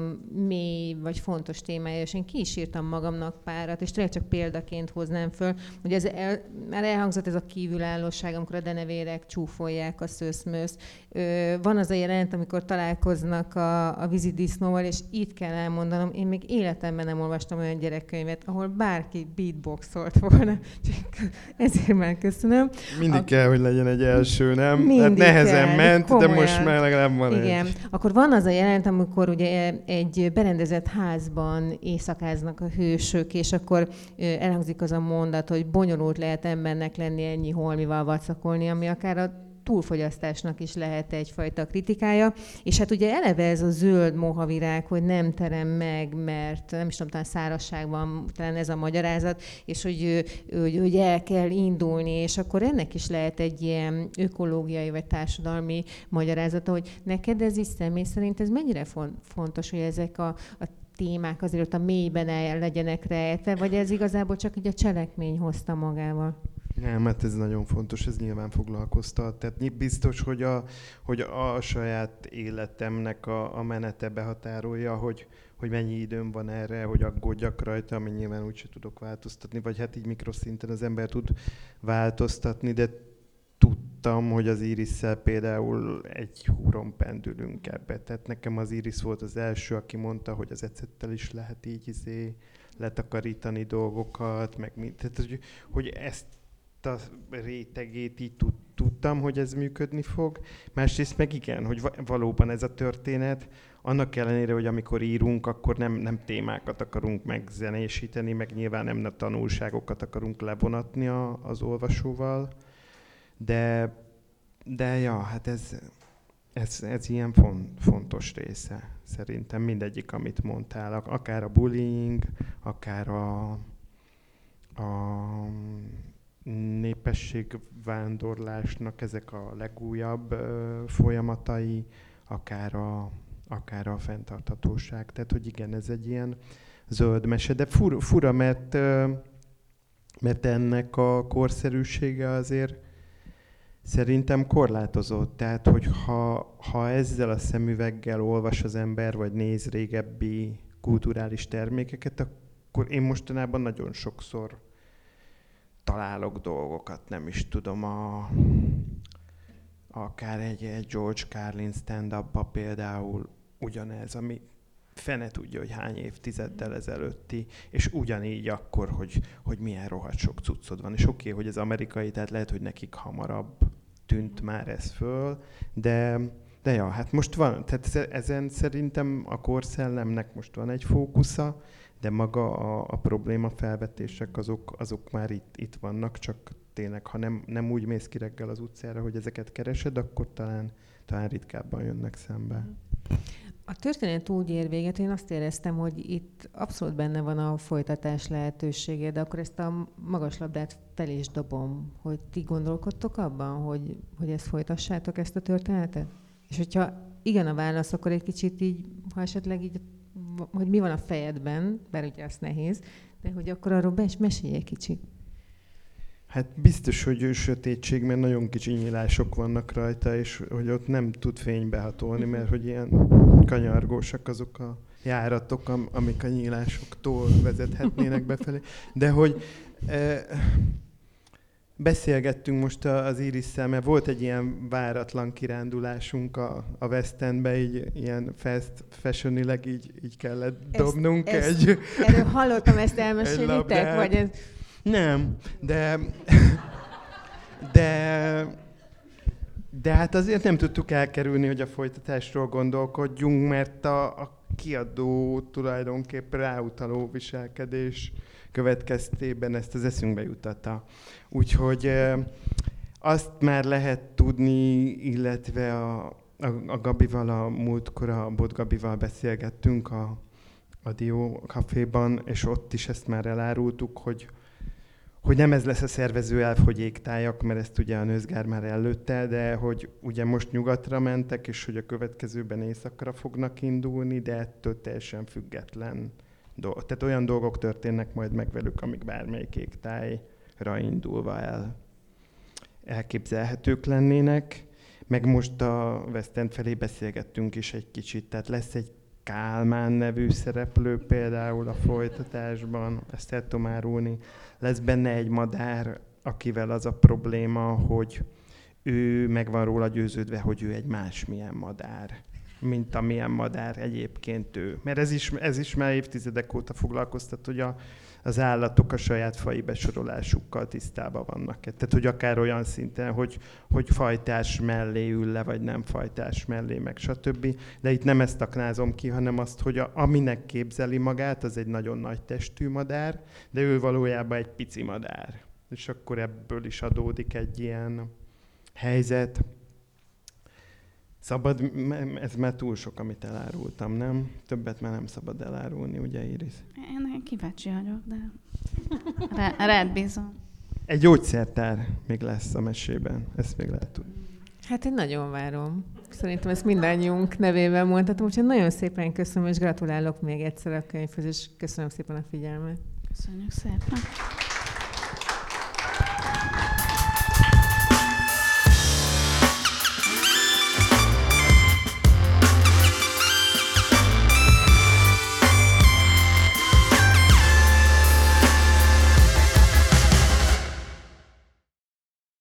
mély vagy fontos témája, és én ki is írtam magamnak párat, és tényleg csak példaként hoznám föl, hogy ez el, már elhangzott ez a kívülállóság, amikor a denevérek csúfolják a szőszmősz. Van az a jelent, amikor találkoznak a, a vízidisznóval, és itt kell elmondanom, én még életemben nem olvastam olyan gyerekkönyvet, ahol bárki beatboxolt volna. Ezért már köszönöm. Mindig a... kell, hogy legyen egy első, nem? Mindig hát nehezen kell, ment, komolyan. de most már legalább van Igen. Egy. Akkor van az a jelent, amikor ugye egy berendezett házban éjszakáznak a hősök, és akkor elhangzik az a mondat, hogy bonyolult lehet embernek lenni ennyi holmival vacakolni, ami akár a túlfogyasztásnak is lehet egyfajta kritikája. És hát ugye eleve ez a zöld mohavirág, hogy nem terem meg, mert nem is tudom, talán szárazság van, talán ez a magyarázat, és hogy, hogy, hogy el kell indulni, és akkor ennek is lehet egy ilyen ökológiai vagy társadalmi magyarázata, hogy neked ez is személy szerint ez mennyire fontos, hogy ezek a, a témák azért ott a mélyben el legyenek rejtve, vagy ez igazából csak így a cselekmény hozta magával? Nem, hát ez nagyon fontos, ez nyilván foglalkoztat. Tehát biztos, hogy a, hogy a saját életemnek a, a menete behatárolja, hogy, hogy mennyi időm van erre, hogy aggódjak rajta, ami nyilván úgyse tudok változtatni, vagy hát így mikroszinten az ember tud változtatni, de tudtam, hogy az iris például egy húron pendülünk ebbe. Tehát nekem az Iris volt az első, aki mondta, hogy az ecettel is lehet így izé letakarítani dolgokat, meg mind. Tehát, hogy, hogy ezt a rétegét így tud, tudtam, hogy ez működni fog. Másrészt meg igen, hogy va- valóban ez a történet, annak ellenére, hogy amikor írunk, akkor nem, nem témákat akarunk megzenésíteni, meg nyilván nem a tanulságokat akarunk levonatni a, az olvasóval, de, de ja, hát ez, ez, ez ilyen fon, fontos része szerintem mindegyik, amit mondtál, akár a bullying, akár a, a népességvándorlásnak ezek a legújabb folyamatai, akár a, akár a fenntarthatóság. Tehát, hogy igen, ez egy ilyen zöld mese, de fura, fura mert, mert ennek a korszerűsége azért Szerintem korlátozott. Tehát, hogy ha, ha ezzel a szemüveggel olvas az ember, vagy néz régebbi kulturális termékeket, akkor én mostanában nagyon sokszor találok dolgokat, nem is tudom, a, akár egy, egy George Carlin stand például ugyanez, ami fene tudja, hogy hány évtizeddel ezelőtti, és ugyanígy akkor, hogy, hogy milyen rohadt sok cuccod van. És oké, okay, hogy ez amerikai, tehát lehet, hogy nekik hamarabb tűnt már ez föl, de, de ja, hát most van, tehát ezen szerintem a korszellemnek most van egy fókusza, de maga a, a probléma felvetések azok, azok már itt, itt vannak, csak tényleg, ha nem, nem úgy mész ki reggel az utcára, hogy ezeket keresed, akkor talán, talán ritkábban jönnek szembe. A történet úgy ér véget, én azt éreztem, hogy itt abszolút benne van a folytatás lehetősége, de akkor ezt a magaslabdát fel is dobom, hogy ti gondolkodtok abban, hogy, hogy ezt folytassátok, ezt a történetet? És hogyha igen a válasz, akkor egy kicsit így, ha esetleg így, hogy mi van a fejedben, bár ugye az nehéz, de hogy akkor arról be is mesélj egy kicsit. Hát biztos, hogy sötétség, mert nagyon kicsi nyílások vannak rajta, és hogy ott nem tud fénybe hatolni, mert hogy ilyen kanyargósak azok a járatok, amik a nyílásoktól vezethetnének befelé. De hogy e, beszélgettünk most az iris mert volt egy ilyen váratlan kirándulásunk a, a West Endbe, így ilyen fast fashion így, így kellett dobnunk ezt, egy... Ezt, erről hallottam, ezt elmesélitek? Vagy ez nem, de, de, de hát azért nem tudtuk elkerülni, hogy a folytatásról gondolkodjunk, mert a, a kiadó tulajdonképpen ráutaló viselkedés következtében ezt az eszünkbe jutatta. Úgyhogy azt már lehet tudni, illetve a, a, a Gabival, a múltkor a Bot Gabival beszélgettünk a, a Dió kaféban, és ott is ezt már elárultuk, hogy hogy nem ez lesz a szervező elf, hogy égtájak, mert ezt ugye a nőzgár már előtte, de hogy ugye most nyugatra mentek, és hogy a következőben éjszakra fognak indulni, de ettől teljesen független dolog. Tehát olyan dolgok történnek majd meg velük, amik bármelyik égtájra indulva el elképzelhetők lennének. Meg most a West End felé beszélgettünk is egy kicsit, tehát lesz egy Kálmán nevű szereplő például a folytatásban, ezt el tudom árulni. Lesz benne egy madár, akivel az a probléma, hogy ő meg van róla győződve, hogy ő egy másmilyen madár mint amilyen madár egyébként ő. Mert ez is, ez is már évtizedek óta foglalkoztat, hogy a, az állatok a saját fai besorolásukkal tisztában vannak. Tehát, hogy akár olyan szinten, hogy, hogy fajtás mellé ül le, vagy nem fajtás mellé, meg stb. De itt nem ezt aknázom ki, hanem azt, hogy a, aminek képzeli magát, az egy nagyon nagy testű madár, de ő valójában egy pici madár. És akkor ebből is adódik egy ilyen helyzet, Szabad, ez már túl sok, amit elárultam, nem? Többet már nem szabad elárulni, ugye Iris? Én kíváncsi vagyok, de Rá, rád bízom. Egy gyógyszertár még lesz a mesében, ezt még lehet tudni. Hát én nagyon várom. Szerintem ezt mindannyiunk nevében mondhatom, úgyhogy nagyon szépen köszönöm, és gratulálok még egyszer a könyvhöz, és köszönöm szépen a figyelmet. Köszönjük szépen.